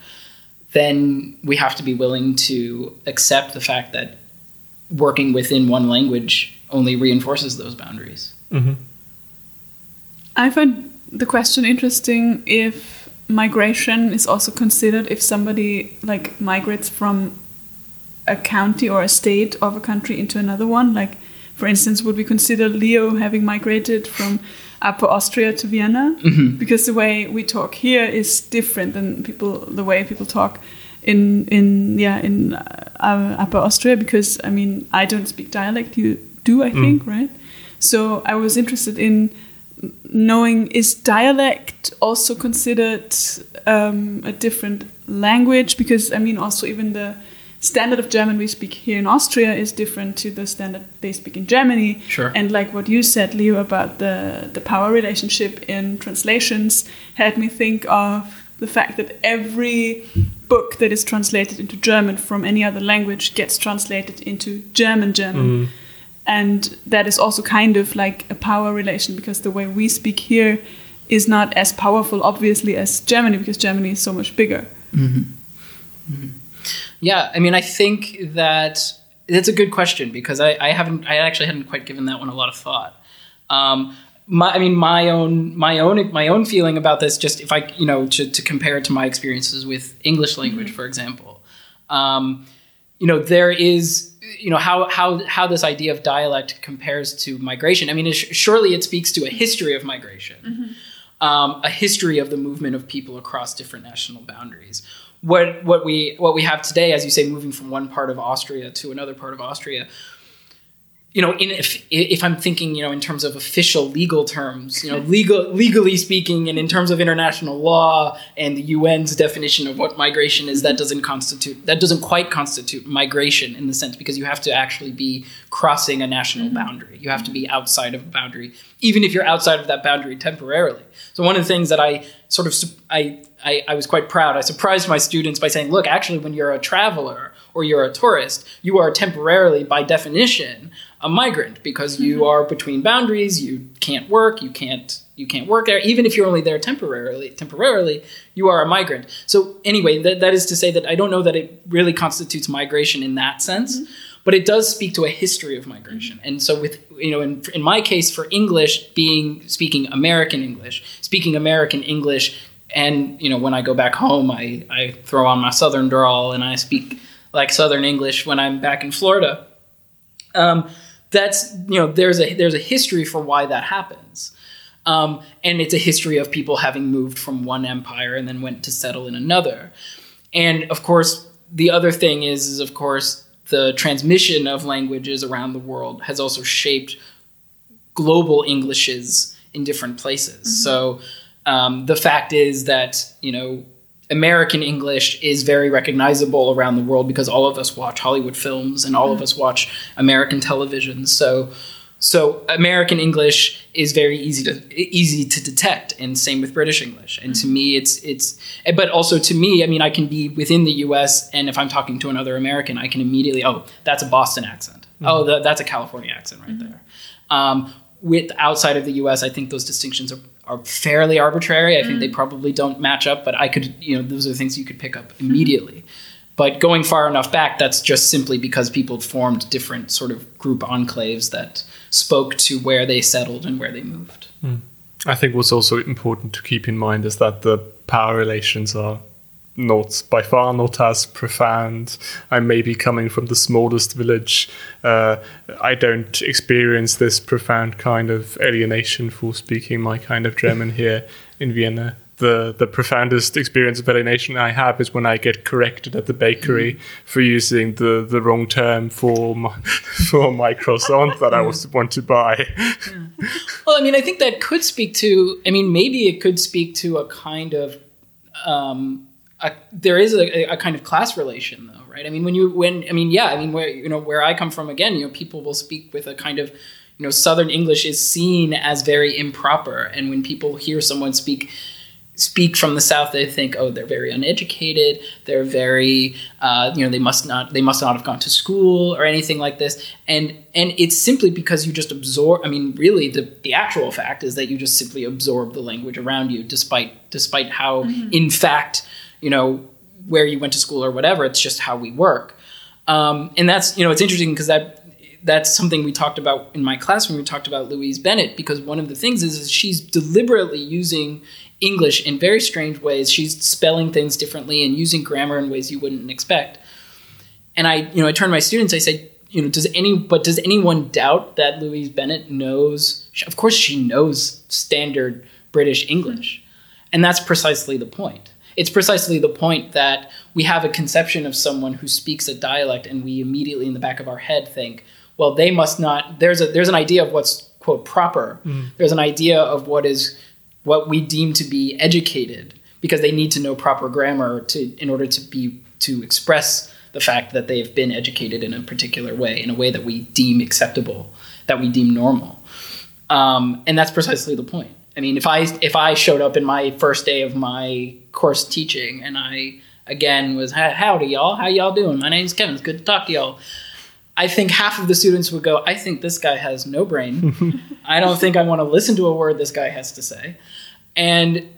Then we have to be willing to accept the fact that working within one language only reinforces those boundaries. Mm-hmm. I find the question interesting if migration is also considered if somebody like migrates from a county or a state of a country into another one. Like, for instance, would we consider Leo having migrated from Upper Austria to Vienna? Mm-hmm. Because the way we talk here is different than people the way people talk in in yeah in uh, uh Upper Austria. Because I mean, I don't speak dialect. You do, I mm. think, right? So I was interested in knowing is dialect also considered um, a different language? Because i mean also even the standard of german we speak here in austria is different to the standard they speak in germany. Sure. and like what you said leo about the the power relationship in translations had me think of the fact that every book that is translated into german from any other language gets translated into german german and that is also kind of like a power relation because the way we speak here is not as powerful obviously as germany because germany is so much bigger. Yeah, I mean, I think that that's a good question because I, I haven't, I actually hadn't quite given that one a lot of thought. Um, my, I mean, my own, my own, my own feeling about this, just if I, you know, to, to compare it to my experiences with English language, for example, um, you know, there is, you know, how how how this idea of dialect compares to migration. I mean, it, surely it speaks to a history of migration. um, a history of the movement of people across different national boundaries. What what we what we have today, as you say, moving from one part of Austria to another part of Austria, you know, in, if if I'm thinking, you know, in terms of official legal terms, you know, legal legally speaking, and in terms of international law and the UN's definition of what migration is, that doesn't constitute that doesn't quite constitute migration in the sense because you have to actually be crossing a national mm-hmm. boundary. You have to be outside of a boundary, even if you're outside of that boundary temporarily. So one of the things that I sort of I I, I was quite proud. I surprised my students by saying, look, actually, when you're a traveler or you're a tourist, you are temporarily, by definition, a migrant because you mm-hmm. are between boundaries. You can't work. You can't you can't work there. Even if you're only there temporarily, temporarily, you are a migrant. So anyway, that, that is to say that I don't know that it really constitutes migration in that sense. Mm-hmm. But it does speak to a history of migration, mm-hmm. and so with you know, in, in my case, for English, being speaking American English, speaking American English and you know when I go back home, I I throw on my Southern drawl and I speak like Southern English when I'm back in Florida. Um, that's you know there's a there's a history for why that happens. Um, and it's a history of people having moved from one empire and then went to settle in another. And of course, the other thing is, is of course, the transmission of languages around the world has also shaped global Englishes in different places. Mm-hmm. So um, the fact is that you know American English is very recognizable around the world because all of us watch Hollywood films and all mm of us watch American television. So, so American English is very easy to easy to detect, and same with British English. And mm to me, it's it's. But also to me, I mean, I can be within the U.S. and if I'm talking to another American, I can immediately, oh, that's a Boston accent. mm Oh, the, that's a California accent right mm there. Um, with outside of the U.S., I think those distinctions are are fairly arbitrary. I mm. think they mm. probably don't match up, but I could, you know, those are things you could pick up mm-hmm. immediately. But going far enough back, that's just simply because people formed different sort of group enclaves that spoke to where they settled and where they moved. Mm. I think what's also important to keep in mind is that the power relations are not by far not as profound. I may be coming from the smallest village. Uh, I don't experience this profound kind of alienation for speaking my kind of German here in Vienna. The the profoundest experience of alienation I have is when I get corrected at the bakery mm. for using the, the wrong term for my, for my croissant that I was want to buy. Yeah. Well, I mean, I think that could speak to. I mean, maybe it could speak to a kind of um, a, there is a, a, kind of class relation though right? I mean when you when i mean yeah i mean where you know where i come from again you know people will speak with a kind of you know southern english is seen as very improper. And when people hear someone speak speak from the south they think oh they're very uneducated. They're very uh, you know they must not they must not have gone to school or anything like this. And and it's simply because you just absorb i mean really the, the actual fact is that you just simply absorb the language around you despite despite how mm-hmm. in fact you know where you went to school or whatever. It's just how we work, um, and that's you know it's interesting because that that's something we talked about in my class when we talked about Louise Bennett because one of the things is, is she's deliberately using English in very strange ways. She's spelling things differently and using grammar in ways you wouldn't expect. And I, you know, I turn to my students. I say, you know, does any, but does anyone doubt that Louise Bennett knows? Of course, she knows standard British English, and that's precisely the point it's precisely the point that we have a conception of someone who speaks a dialect and we immediately in the back of our head think well they must not there's a there's an idea of what's quote proper. Mm. there's an idea of what is what we deem to be educated because they need to know proper grammar to in order to be to express the fact that they've been educated in a particular way in a way that we deem acceptable that we deem normal. Um, and that's precisely the point I mean, if I if I showed up in my first day of my course teaching and I again was howdy y'all, how y'all doing? My name's Kevin. It's good to talk to y'all. I think half of the students would go, I think this guy has no brain. I don't think I want to listen to a word this guy has to say. And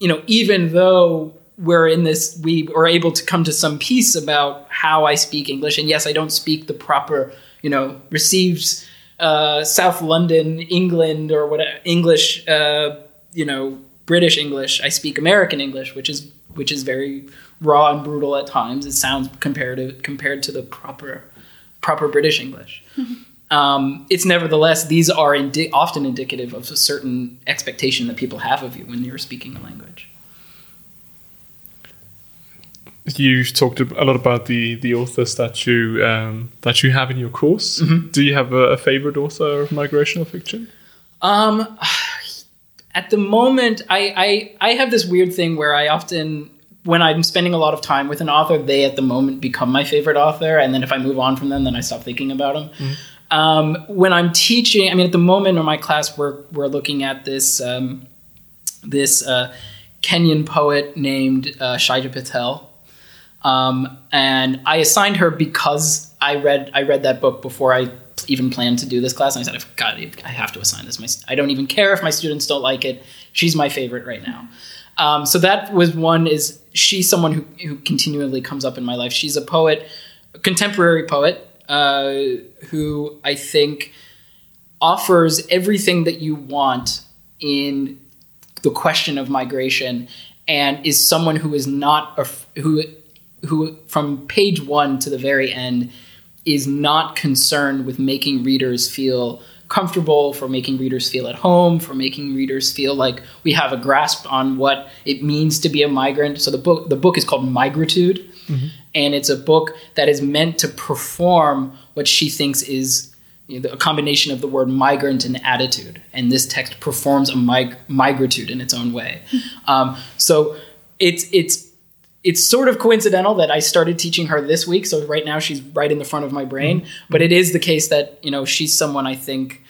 you know, even though we're in this, we are able to come to some peace about how I speak English. And yes, I don't speak the proper, you know, receives uh, South London, England, or what English, uh, you know, British English. I speak American English, which is which is very raw and brutal at times. It sounds comparative compared to the proper proper British English. um, it's nevertheless these are indi- often indicative of a certain expectation that people have of you when you're speaking a language. You talked a lot about the the authors that you um, that you have in your course. Do you have a, a favorite author of migrational fiction? Um, at the moment, I, I I have this weird thing where I often, when I'm spending a lot of time with an author, they at the moment become my favorite author, and then if I move on from them, then I stop thinking about them. Um, when I'm teaching, I mean, at the moment in my class, we're we're looking at this um, this uh, Kenyan poet named uh, Shailja Patel. Um, and I assigned her because I read I read that book before I even planned to do this class, and I said, "I've got I have to assign this." My, I don't even care if my students don't like it. She's my favorite right now. Um, so that was one. Is she's someone who who continually comes up in my life? She's a poet, a contemporary poet, uh, who I think offers everything that you want in the question of migration, and is someone who is not a, who who from page one to the very end is not concerned with making readers feel comfortable, for making readers feel at home, for making readers feel like we have a grasp on what it means to be a migrant. So the book the book is called Migritude, and it's a book that is meant to perform what she thinks is you know, a combination of the word migrant and attitude. And this text performs a mig- migritude in its own way. Um, so it's it's it's sort of coincidental that I started teaching her this week. So right now she's right in the front of my brain. But it is the case that you know she's someone I think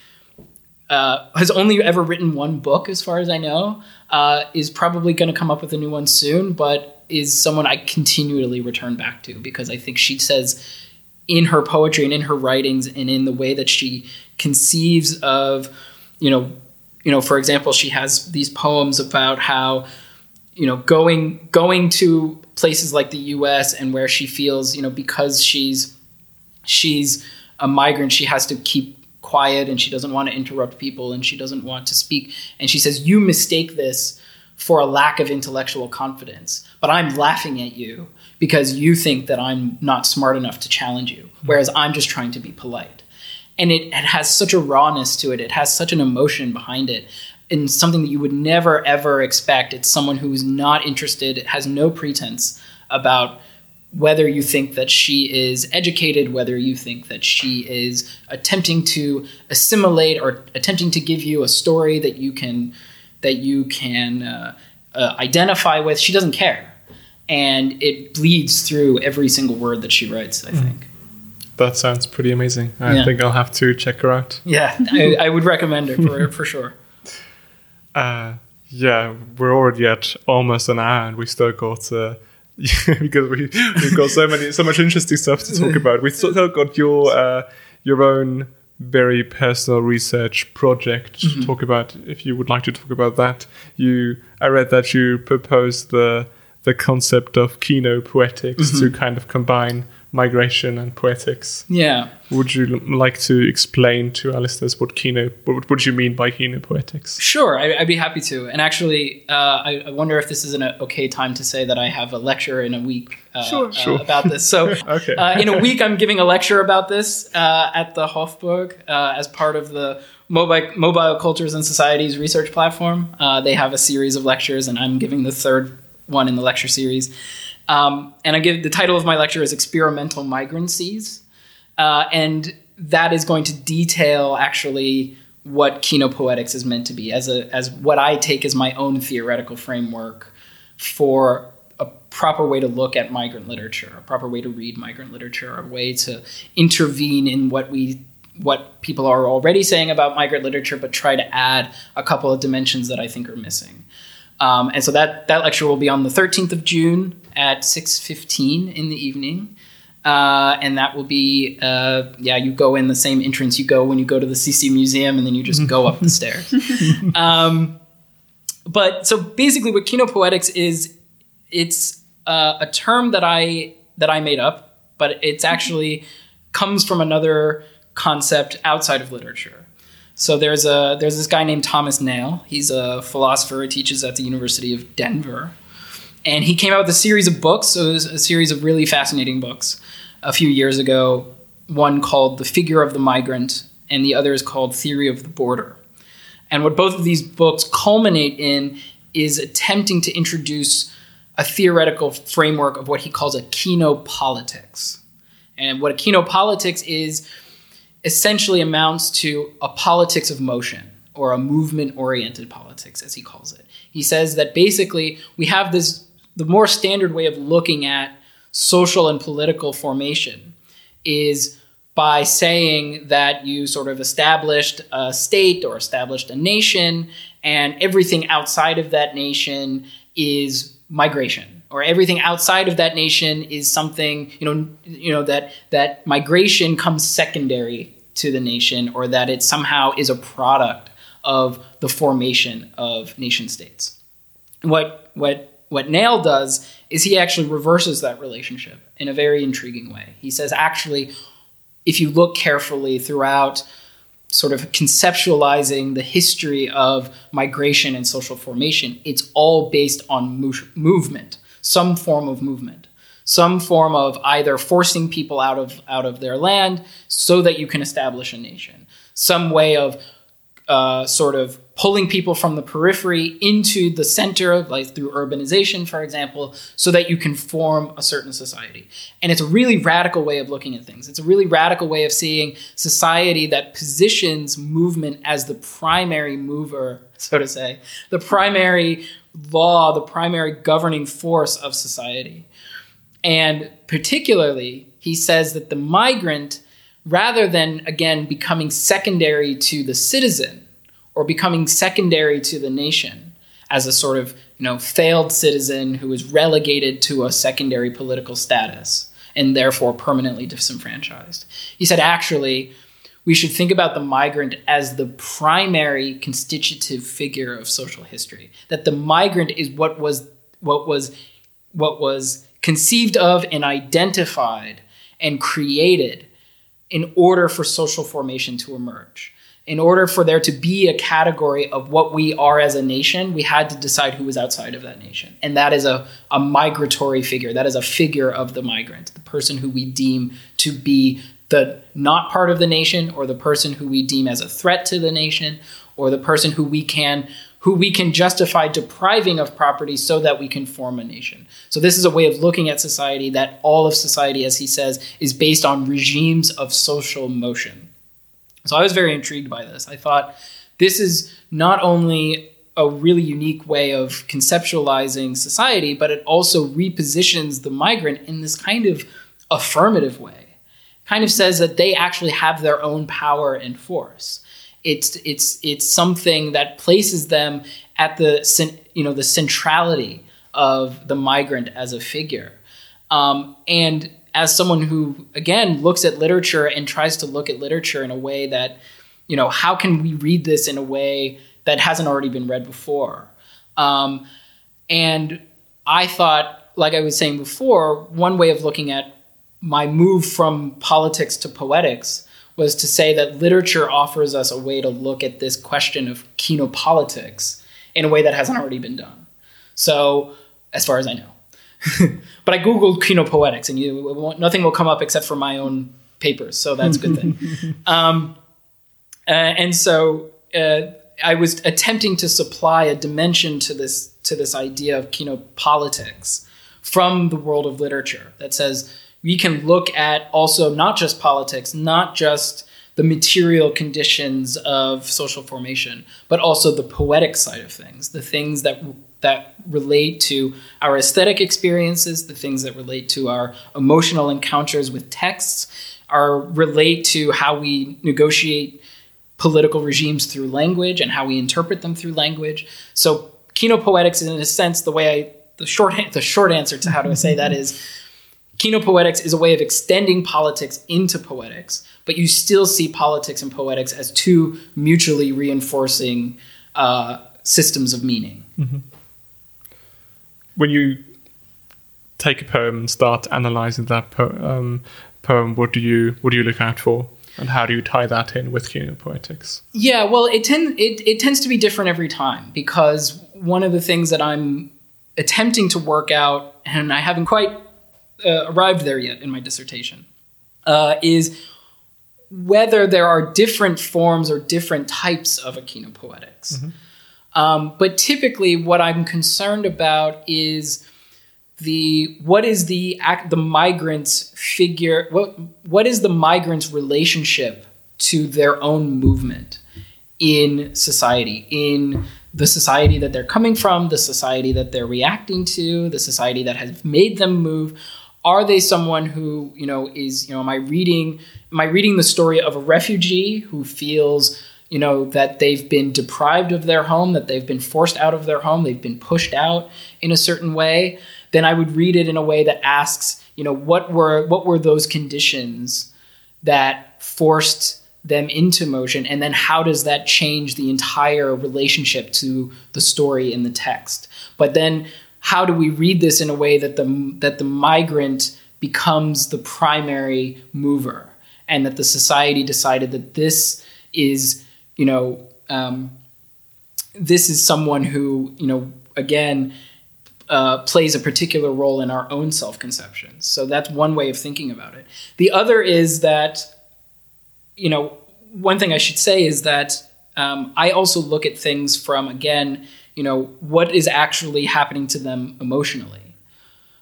uh, has only ever written one book, as far as I know. Uh, is probably going to come up with a new one soon, but is someone I continually return back to because I think she says in her poetry and in her writings and in the way that she conceives of, you know, you know, for example, she has these poems about how you know going going to places like the US and where she feels you know because she's she's a migrant she has to keep quiet and she doesn't want to interrupt people and she doesn't want to speak. And she says you mistake this for a lack of intellectual confidence but I'm laughing at you because you think that I'm not smart enough to challenge you hmm. whereas I'm just trying to be polite. And it, it has such a rawness to it it has such an emotion behind it and something that you would never ever expect it's someone who's not interested has no pretense about whether you think that she is educated whether you think that she is attempting to assimilate or attempting to give you a story that you can that you can uh, uh, identify with she doesn't care and it bleeds through every single word that she writes i think That sounds pretty amazing. I Yeah. think I'll have to check her out. yeah I, I would recommend her for, for sure Uh, yeah, we're already at almost an hour, and we still got uh, because we we've got so many so much interesting stuff to talk about. We still got your uh, your own very personal research project to talk about. If you would like to talk about that, you I read that you proposed the the concept of kino poetics to kind of combine migration and poetics. yeah Would you like to explain to our listeners what kino what, what do you mean by kino poetics? Sure, I, I'd be happy to. And actually, uh, I, I wonder if this is an okay time to say that I have a lecture in a week uh, Sure. uh, Sure. about this. So, Okay. uh, in a week, I'm giving a lecture about this uh, at the Hofburg uh, as part of the Mobile, Mobile Cultures and Societies research platform. Uh, they have a series of lectures, and I'm giving the third one in the lecture series. Um, and I give the title of my lecture is Experimental Migrancies. Uh, and that is going to detail actually what kinopoetics is meant to be as a as what I take as my own theoretical framework for a proper way to look at migrant literature, a proper way to read migrant literature, a way to intervene in what we what people are already saying about migrant literature, but try to add a couple of dimensions that I think are missing. Um, and so that that lecture will be on the 13th of June at 6:15 in the evening. Uh, and that will be uh, yeah you go in the same entrance you go when you go to the Sisi museum and then you just go up the stairs. Um, but so basically what kinopoetics is it's uh, a term that i that i made up but it's actually comes from another concept outside of literature. So there's a there's this guy named thomas nail. He's a philosopher who teaches at the university of denver and he came out with a series of books. So it was a series of really fascinating books a few years ago one called The Figure of the Migrant, and the other is called Theory of the Border. And what both of these books culminate in is attempting to introduce a theoretical framework of what he calls a kinopolitics. And what a kinopolitics is essentially amounts to a politics of motion or a movement oriented politics, as he calls it. He says that basically we have this, the more standard way of looking at social and political formation is by saying that you sort of established a state or established a nation, and everything outside of that nation is migration or everything outside of that nation is something you know you know that that migration comes secondary to the nation or that it somehow is a product of the formation of nation states. What what what Nail does is he actually reverses that relationship in a very intriguing way. He says, actually, if you look carefully throughout sort of conceptualizing the history of migration and social formation, it's all based on mo- movement, some form of movement, some form of either forcing people out of out of their land so that you can establish a nation, some way of uh, sort of pulling people from the periphery into the center, like through urbanization, for example, so that you can form a certain society. And it's a really radical way of looking at things. It's a really radical way of seeing society that positions movement as the primary mover, so to say, the primary law, the primary governing force of society. And particularly, he says that the migrant, rather than again becoming secondary to the citizen, or becoming secondary to the nation as a sort of you know failed citizen who is relegated to a secondary political status and therefore permanently disenfranchised. He said actually we should think about the migrant as the primary constitutive figure of social history. That the migrant is what was what was what was conceived of and identified and created in order for social formation to emerge in order for there to be a category of what we are as a nation, we had to decide who was outside of that nation. And that is a, a migratory figure. That is a figure of the migrant, the person who we deem to be the not part of the nation, or the person who we deem as a threat to the nation, or the person who we can who we can justify depriving of property so that we can form a nation. So this is a way of looking at society that all of society, as he says, is based on regimes of social motion. So I was very intrigued by this. I thought this is not only a really unique way of conceptualizing society, but it also repositions the migrant in this kind of affirmative way. Kind of says that they actually have their own power and force. It's it's it's something that places them at the you know the centrality of the migrant as a figure, um, and as someone who again looks at literature and tries to look at literature in a way that you know how can we read this in a way that hasn't already been read before? Um, and i thought like i was saying before one way of looking at my move from politics to poetics was to say that literature offers us a way to look at this question of kinopolitics in a way that hasn't already been done. So as far as i know but I googled kinopoetics, and you nothing will come up except for my own papers, so that's a good thing. um, uh, and so uh, I was attempting to supply a dimension to this to this idea of kinopolitics from the world of literature that says we can look at also not just politics, not just the material conditions of social formation, but also the poetic side of things, the things that that relate to our aesthetic experiences, the things that relate to our emotional encounters with texts, are relate to how we negotiate political regimes through language and how we interpret them through language. So kinopoetics is in a sense the way I the short the short answer to how do I say that is kinopoetics is a way of extending politics into poetics, but you still see politics and poetics as two mutually reinforcing uh, systems of meaning. Mm-hmm when you take a poem and start analyzing that po- um, poem, what do you what do you look out for, and how do you tie that in with kinopoetics? Yeah, well, it tend it, it tends to be different every time because one of the things that I'm attempting to work out, and I haven't quite uh, arrived there yet in my dissertation, uh, is whether there are different forms or different types of kinopoetics. Mm-hmm. Um, but typically, what I'm concerned about is the what is the the migrants figure what what is the migrants relationship to their own movement in society in the society that they're coming from the society that they're reacting to the society that has made them move? Are they someone who you know is you know am i reading am i reading the story of a refugee who feels you know that they've been deprived of their home that they've been forced out of their home they've been pushed out in a certain way then I would read it in a way that asks, you know, what were what were those conditions that forced them into motion? And then how does that change the entire relationship to the story in the text? But then how do we read this in a way that the that the migrant becomes the primary mover and that the society decided that this is you know um, this is someone who you know again uh, plays a particular role in our own self conception. So that's one way of thinking about it. The other is that, you know, one thing I should say is that um, I also look at things from, again, you know, what is actually happening to them emotionally?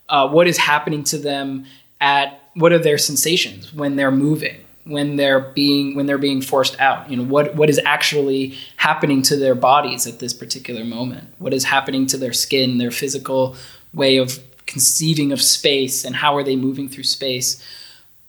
Uh, what is happening to them at, what are their sensations when they're moving? When they're being when they're being forced out? You know what what is actually happening to their bodies at this particular moment? What is happening to their skin their physical way of conceiving of space and how are they moving through space?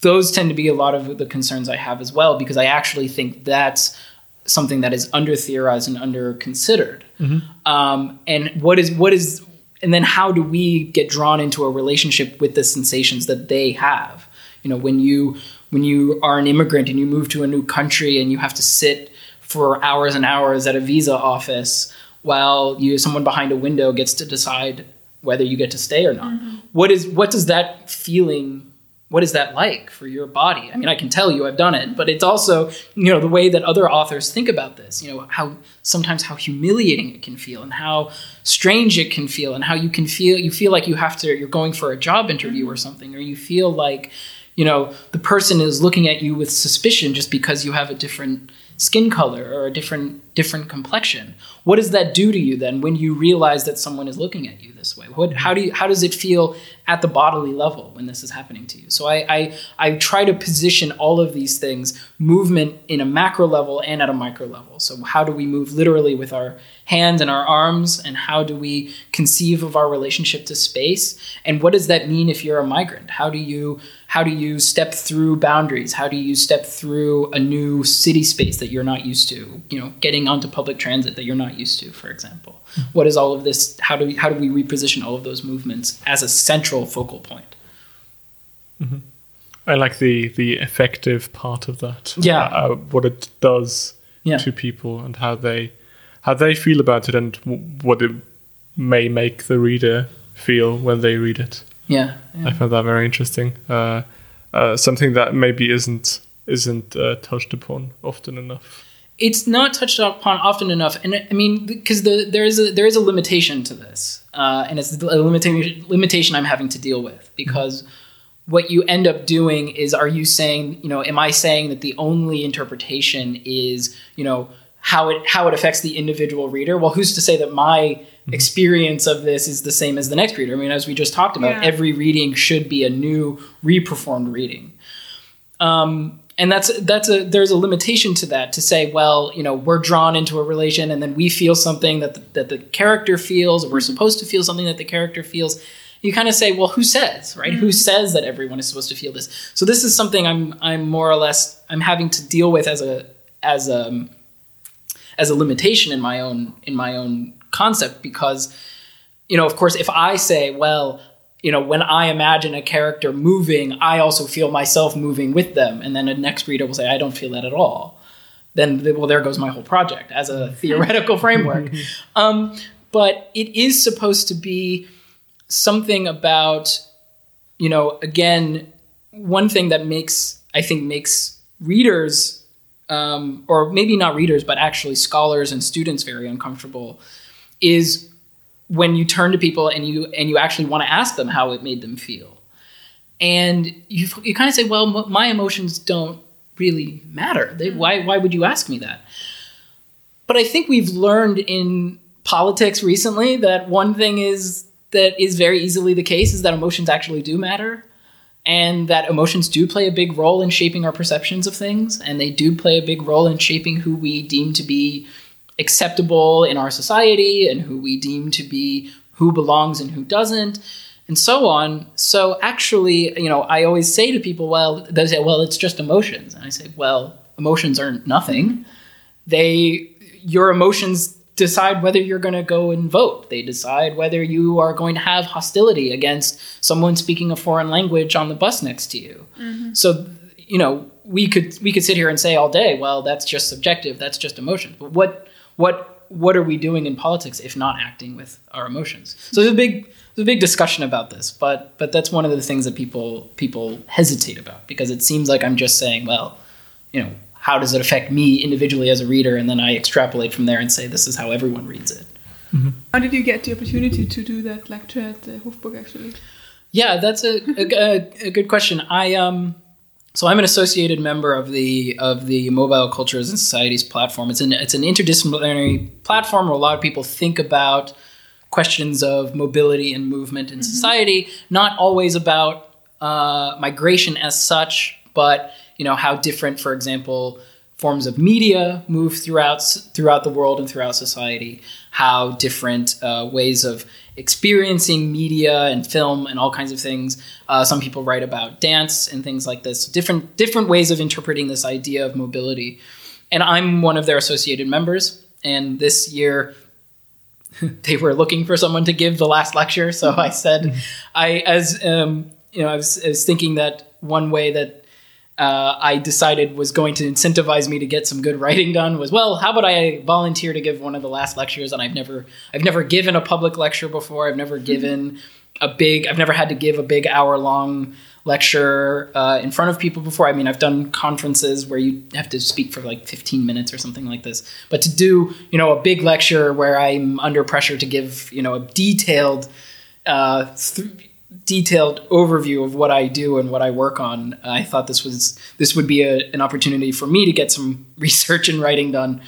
Those tend to be a lot of the concerns i have as well because i actually think that's something that is under theorized and under considered mm-hmm. um, and what is what is and then how do we get drawn into a relationship with the sensations that they have? You know when you when you are an immigrant and you move to a new country and you have to sit for hours and hours at a visa office while you someone behind a window gets to decide whether you get to stay or not. Mm-hmm. What is what does that feeling what is that like for your body? I mean, I can tell you I've done it, but it's also, you know, the way that other authors think about this, you know, how sometimes how humiliating it can feel and how strange it can feel and how you can feel you feel like you have to you're going for a job interview or something or you feel like you know the person is looking at you with suspicion just because you have a different skin color or a different different complexion. What does that do to you then when you realize that someone is looking at you this way? What how do you how does it feel at the bodily level when this is happening to you. So i i, I try to position all of these things movement in a macro level and at a micro level. So how do we move literally with our hands and our arms and how do we conceive of our relationship to space? And what does that mean if you're a migrant? How do you how do you step through boundaries? How do you step through a new city space that you're not used to? You know getting onto public transit that you're not used to for example. Mm-hmm. what is all of this how do we how do we reposition all of those movements as a central focal point mm-hmm. i like the the effective part of that yeah uh, what it does yeah. to people and how they how they feel about it and what it may make the reader feel when they read it. Yeah, yeah. I found that very interesting. Uh, uh, something that maybe isn't isn't uh, touched upon often enough. It's not touched upon often enough, and I mean because the, there is a there is a limitation to this, uh, and it's a limitation limitation I'm having to deal with because. Mm-hmm. What you end up doing is, are you saying, you know, am I saying that the only interpretation is, you know, how it how it affects the individual reader. Well, who's to say that my mm-hmm. experience of this is the same as the next reader? I mean, as we just talked about, yeah. every reading should be a new reperformed reading. Um, and that's that's a there's a limitation to that to say well you know we're drawn into a relation and then we feel something that the, that the character feels or we're supposed to feel something that the character feels. You kind of say well who says right? Mm-hmm. who says that everyone is supposed to feel this? So this is something i'm i'm more or less i'm having to deal with as a as a as a limitation in my own in my own concept because you know of course if i say well you know when i imagine a character moving i also feel myself moving with them. And then a next reader will say i don't feel that at all. Then well there goes my whole project as a theoretical framework. Um, but it is supposed to be something about you know again one thing that makes i think makes readers um, or maybe not readers, but actually scholars and students very uncomfortable, is when you turn to people and you and you actually want to ask them how it made them feel, and you you kind of say, well, m- my emotions don't really matter. They, mm. why why would you ask me that? But I think we've learned in politics recently that one thing is that is very easily the case is that emotions actually do matter and that emotions do play a big role in shaping our perceptions of things and they do play a big role in shaping who we deem to be acceptable in our society and who we deem to be who belongs and who doesn't and so on so actually you know i always say to people well they say well it's just emotions and i say well emotions aren't nothing they your emotions decide whether you're going to go and vote. They decide whether you are going to have hostility against someone speaking a foreign language on the bus next to you. Mm-hmm. So, you know, we could we could sit here and say all day, well, that's just subjective, that's just emotion. But what what what are we doing in politics if not acting with our emotions? So there's a big there's a big discussion about this, but but that's one of the things that people people hesitate about because it seems like I'm just saying, well, you know, how does it affect me individually as a reader, and then I extrapolate from there and say this is how everyone reads it. Mm-hmm. How did you get the opportunity to do that lecture at the Hofburg actually? Yeah, that's a, a, a, good question. I um, so I'm an associated member of the of the Mobile Cultures and Societies platform. It's an it's an interdisciplinary platform where a lot of people think about questions of mobility and movement in mm-hmm. society, not always about uh, migration as such, but you know how different, for example, forms of media move throughout throughout the world and throughout society. How different uh, ways of experiencing media and film and all kinds of things. Uh, some people write about dance and things like this. Different different ways of interpreting this idea of mobility. And I'm one of their associated members. And this year, they were looking for someone to give the last lecture. So I said, I as um, you know, I was, I was thinking that one way that uh, I decided was going to incentivize me to get some good writing done was well how about I volunteer to give one of the last lectures? And I've never I've never given a public lecture before. I've never given a big I've never had to give a big hour long lecture uh, in front of people before. I mean I've done conferences where you have to speak for like 15 minutes or something like this. But to do you know a big lecture where I'm under pressure to give you know a detailed uh, th- detailed overview of what I do and what I work on, I thought this was this would be a, an opportunity for me to get some research and writing done.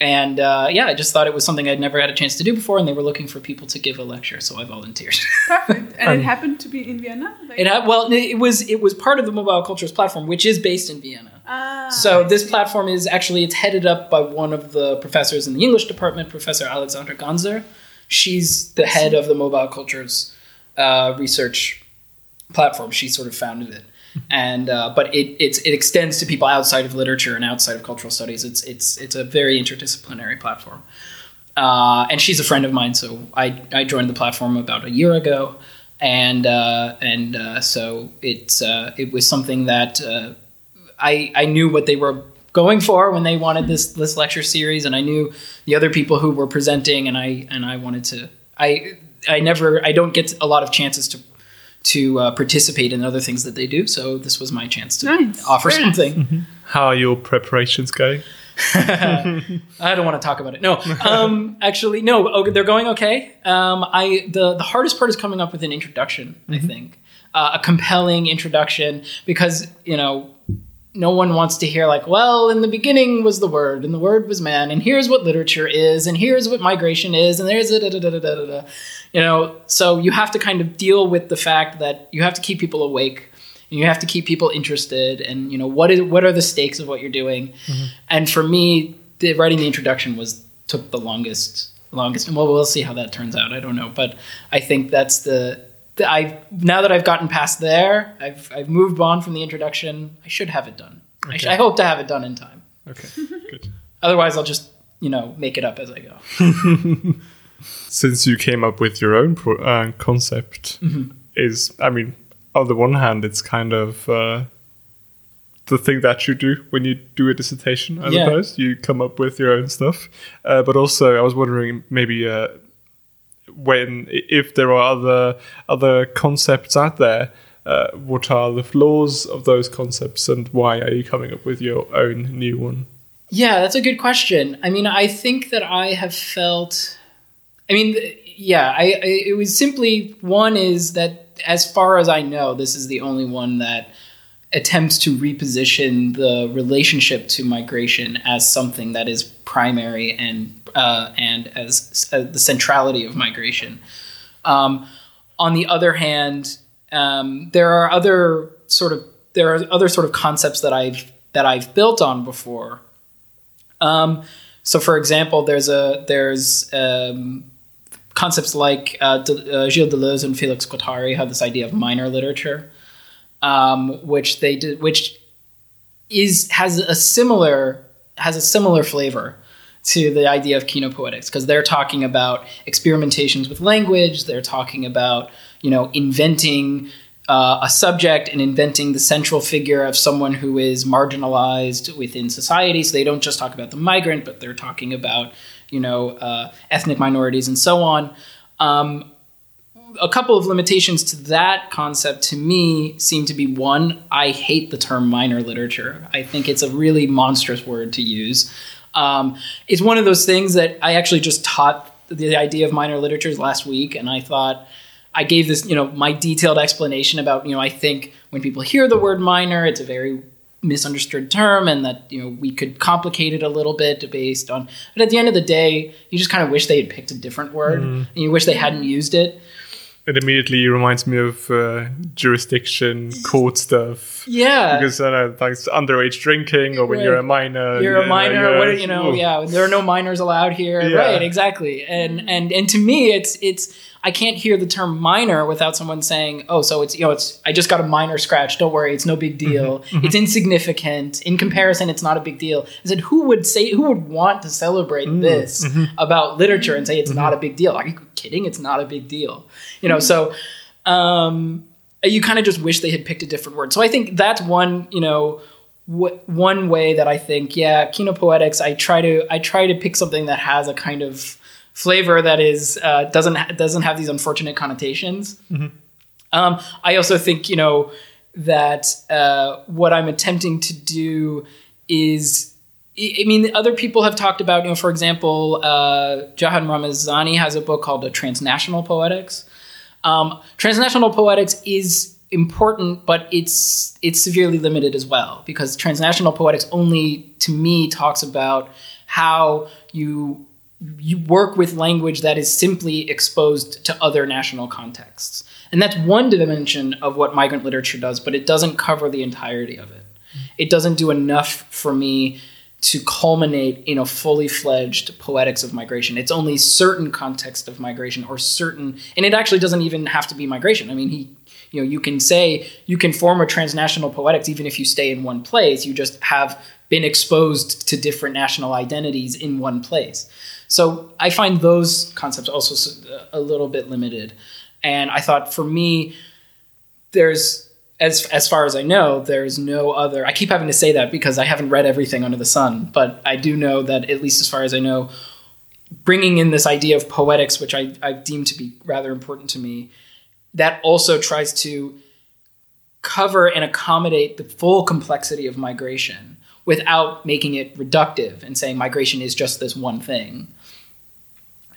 And uh, yeah, I just thought it was something I'd never had a chance to do before, and they were looking for people to give a lecture, so I volunteered. Perfect. And um, it happened to be in Vienna. Like- it ha- well, it was it was part of the Mobile Cultures platform, which is based in Vienna. Ah, so this platform is actually it's headed up by one of the professors in the English department, Professor Alexandra Ganser. She's the head of the Mobile Cultures uh, research platform. She sort of founded it, and uh, but it it extends to people outside of literature and outside of cultural studies. It's it's it's a very interdisciplinary platform. Uh, and she's a friend of mine, so I, I joined the platform about a year ago, and uh, and uh, so it's it was something that I I knew what they were going for when they wanted this this lecture series, and I knew the other people who were presenting, and I and I wanted to I I never I don't get a lot of chances to to uh, participate in other things that they do. So this was my chance to nice. offer Very something. Mm-hmm. How are your preparations going? I don't want to talk about it. No, um, actually, no. Okay, they're going okay. Um, I the the hardest part is coming up with an introduction. Mm-hmm. I think uh, a compelling introduction because you know no one wants to hear like well in the beginning was the word and the word was man and here's what literature is and here's what migration is and there's a da, da, da, da, da, da. you know so you have to kind of deal with the fact that you have to keep people awake and you have to keep people interested and you know what is what are the stakes of what you're doing mm-hmm. and for me the, writing the introduction was took the longest longest and well we'll see how that turns out i don't know but i think that's the I now that I've gotten past there, I've I've moved on from the introduction. I should have it done. Okay. I, sh- I, hope to have it done in time. Okay, good. Otherwise, I'll just you know make it up as I go. Since you came up with your own pro- uh, concept, mm-hmm. is I mean, on the one hand, it's kind of uh, the thing that you do when you do a dissertation. I yeah. suppose you come up with your own stuff, uh, but also I was wondering maybe uh, when if there are other other concepts out there uh, what are the flaws of those concepts and why are you coming up with your own new one? Yeah that's a good question. I mean i think that i have felt i mean yeah I, I it was simply one is that as far as i know this is the only one that attempts to reposition the relationship to migration as something that is primary and uh, and as uh, the centrality of migration. Um, on the other hand, um, there are other sort of there are other sort of concepts that I've that I've built on before. Um, so, for example, there's a there's um, concepts like uh, De, uh, Gilles Deleuze and Felix Guattari have this idea of minor literature, um, which they did, which is has a similar has a similar flavor to the idea of kinopoetics because they're talking about experimentations with language. They're talking about you know inventing uh, a subject and inventing the central figure of someone who is marginalized within society. So they don't just talk about the migrant, but they're talking about you know uh, ethnic minorities and so on. Um, a couple of limitations to that concept to me seem to be one, I hate the term minor literature. I think it's a really monstrous word to use. Um, it's one of those things that I actually just taught the idea of minor literatures last week, and I thought I gave this, you know, my detailed explanation about, you know, I think when people hear the word minor, it's a very misunderstood term and that you know we could complicate it a little bit based on but at the end of the day you just kind of wish they had picked a different word mm. and you wish they hadn't used it it immediately reminds me of uh, jurisdiction court stuff. Yeah, because uh, like underage drinking, or when right. you're a minor, you're a minor. Uh, what, you know, ooh. yeah, there are no minors allowed here. Yeah. Right, exactly. And and and to me, it's it's I can't hear the term minor without someone saying, "Oh, so it's you know, it's I just got a minor scratch. Don't worry, it's no big mm-hmm. deal. Mm-hmm. It's insignificant in comparison. It's not a big deal." I said, "Who would say? Who would want to celebrate mm-hmm. this mm-hmm. about literature and say it's not a big deal? Are you kidding? It's not a big deal." You know, so um, you kind of just wish they had picked a different word. So I think that's one, you know, w- one way that I think, yeah, kinopoetics. I try to I try to pick something that has a kind of flavor that is uh, doesn't ha- doesn't have these unfortunate connotations. Mm-hmm. Um, I also think you know that uh, what I'm attempting to do is. I mean, other people have talked about, you know, for example, uh, Jahan Ramazani has a book called "The Transnational Poetics." Um, transnational poetics is important, but it's it's severely limited as well because transnational poetics only, to me, talks about how you you work with language that is simply exposed to other national contexts. And that's one dimension of what migrant literature does, but it doesn't cover the entirety of it. Mm-hmm. It doesn't do enough for me to culminate in a fully fledged poetics of migration. It's only certain context of migration or certain and it actually doesn't even have to be migration. I mean, he you know, you can say you can form a transnational poetics even if you stay in one place. You just have been exposed to different national identities in one place. So I find those concepts also uh, a little bit limited. And I thought for me, there's as as far as I know, there's no other. I keep having to say that because I haven't read everything under the sun, but I do know that at least as far as I know, bringing in this idea of poetics, which I, I deem to be rather important to me, that also tries to cover and accommodate the full complexity of migration without making it reductive and saying migration is just this one thing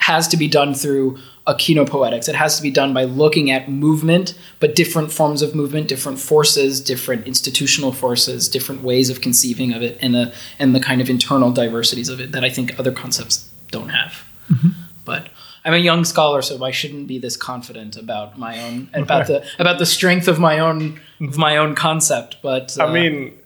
has to be done through a kinopoetics. It has to be done by looking at movement, but different forms of movement, different forces, different institutional forces, different ways of conceiving of it, and the and the kind of internal diversities of it that I think other concepts don't have. Mm-hmm. But I'm a young scholar, so I shouldn't be this confident about my own about the about the strength of my own of my own concept. But uh, I mean,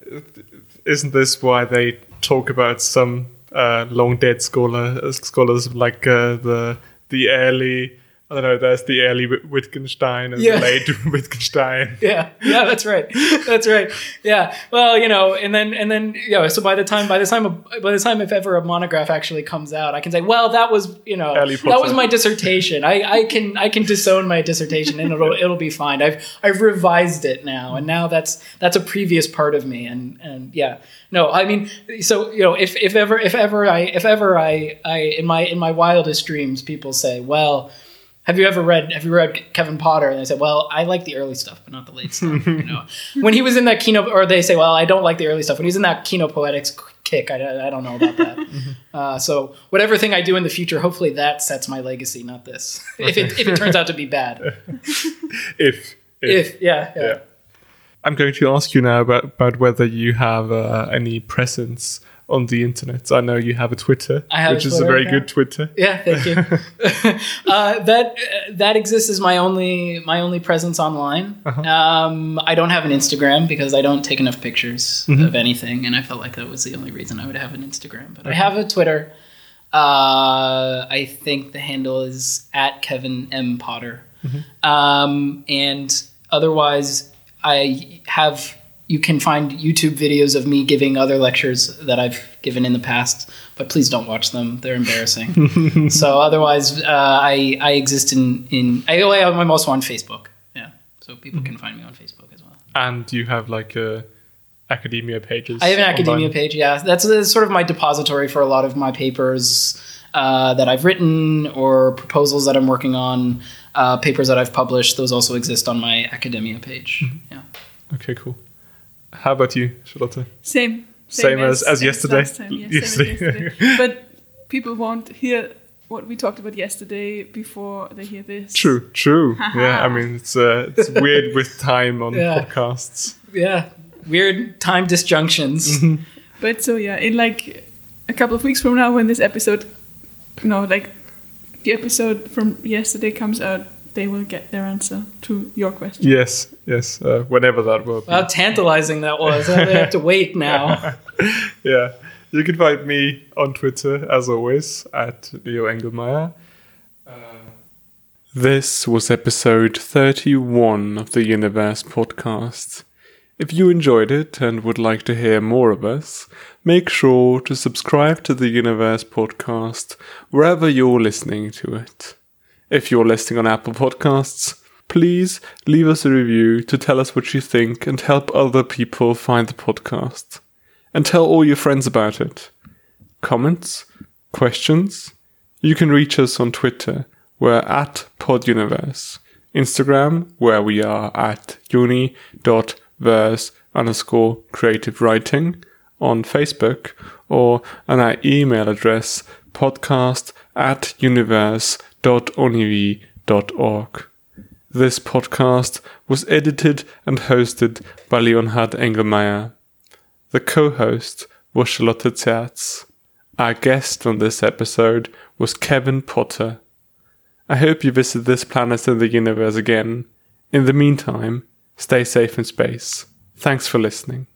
isn't this why they talk about some uh, long dead scholar scholars like uh, the the early I don't know. There's the early Wittgenstein and yeah. the late Wittgenstein. Yeah, yeah, that's right. That's right. Yeah. Well, you know, and then and then you know, so by the time by the time by the time if ever a monograph actually comes out, I can say, well, that was you know that was my dissertation. I, I can I can disown my dissertation and it'll it'll be fine. I've I've revised it now, and now that's that's a previous part of me. And and yeah, no, I mean, so you know, if if ever if ever I if ever I I in my in my wildest dreams, people say, well have you ever read Have you read Kevin Potter? And they say, "Well, I like the early stuff, but not the late stuff." you know, when he was in that keynote, or they say, "Well, I don't like the early stuff." When he's in that kinopoetics kick, I, I don't know about that. mm-hmm. uh, so whatever thing I do in the future, hopefully that sets my legacy, not this. if it if it turns out to be bad. if, if if yeah yeah. yeah. I'm going to ask you now about, about whether you have uh, any presence on the internet. I know you have a Twitter, I have a which is a very account. good Twitter. Yeah, thank you. uh, that uh, that exists as my only my only presence online. Um, I don't have an Instagram because I don't take enough pictures of anything, and I felt like that was the only reason I would have an Instagram. But I have a Twitter. Uh, I think the handle is at Kevin M Potter, um, and otherwise I have. You can find YouTube videos of me giving other lectures that I've given in the past, but please don't watch them; they're embarrassing. so otherwise, uh, I I exist in in I, I'm also on Facebook. Yeah, so people can find me on Facebook as well. And you have like uh, academia pages. I have an academia online. page. Yeah, that's, that's sort of my depository for a lot of my papers uh, that I've written or proposals that I'm working on. Uh, papers that I've published; those also exist on my academia page. Yeah. Okay, cool. How about you, Charlotte? Same. Same as- as yesterday? last time, yes, same as Yesterday. yesterday. but people won't hear what we talked about yesterday before they hear this. True, true. yeah, I mean it's uh, it's weird with time on Yeah. podcasts. Yeah. Weird time disjunctions. But so yeah, in like a couple of weeks from now, when this episode, you know, like the episode from yesterday comes out, they will get their answer to your question. Yes, yes. Uh, whenever that will be. How tantalizing that was. I have to wait now. yeah. You can find me on Twitter, as always, at Leo Engelmeyer. Uh, This was episode 31 of the Universe podcast. If you enjoyed it and would like to hear more of us, make sure to subscribe to the Universe podcast wherever you're listening to it. If you're listening on Apple Podcasts, please leave us a review to tell us what you think and help other people find the podcast. And tell all your friends about it. Comments? Questions? You can reach us on Twitter. We're at PodUniverse. Instagram, where we are at uni.verse underscore creative writing. On Facebook, or on our email address podcast at universe.oniv.org. This podcast was edited and hosted by Leonhard Engelmeyer. The co-host was Charlotte Zerz. Our guest on this episode was Kevin Potter. I hope you visit this planet in the universe again. In the meantime, stay safe in space. Thanks for listening.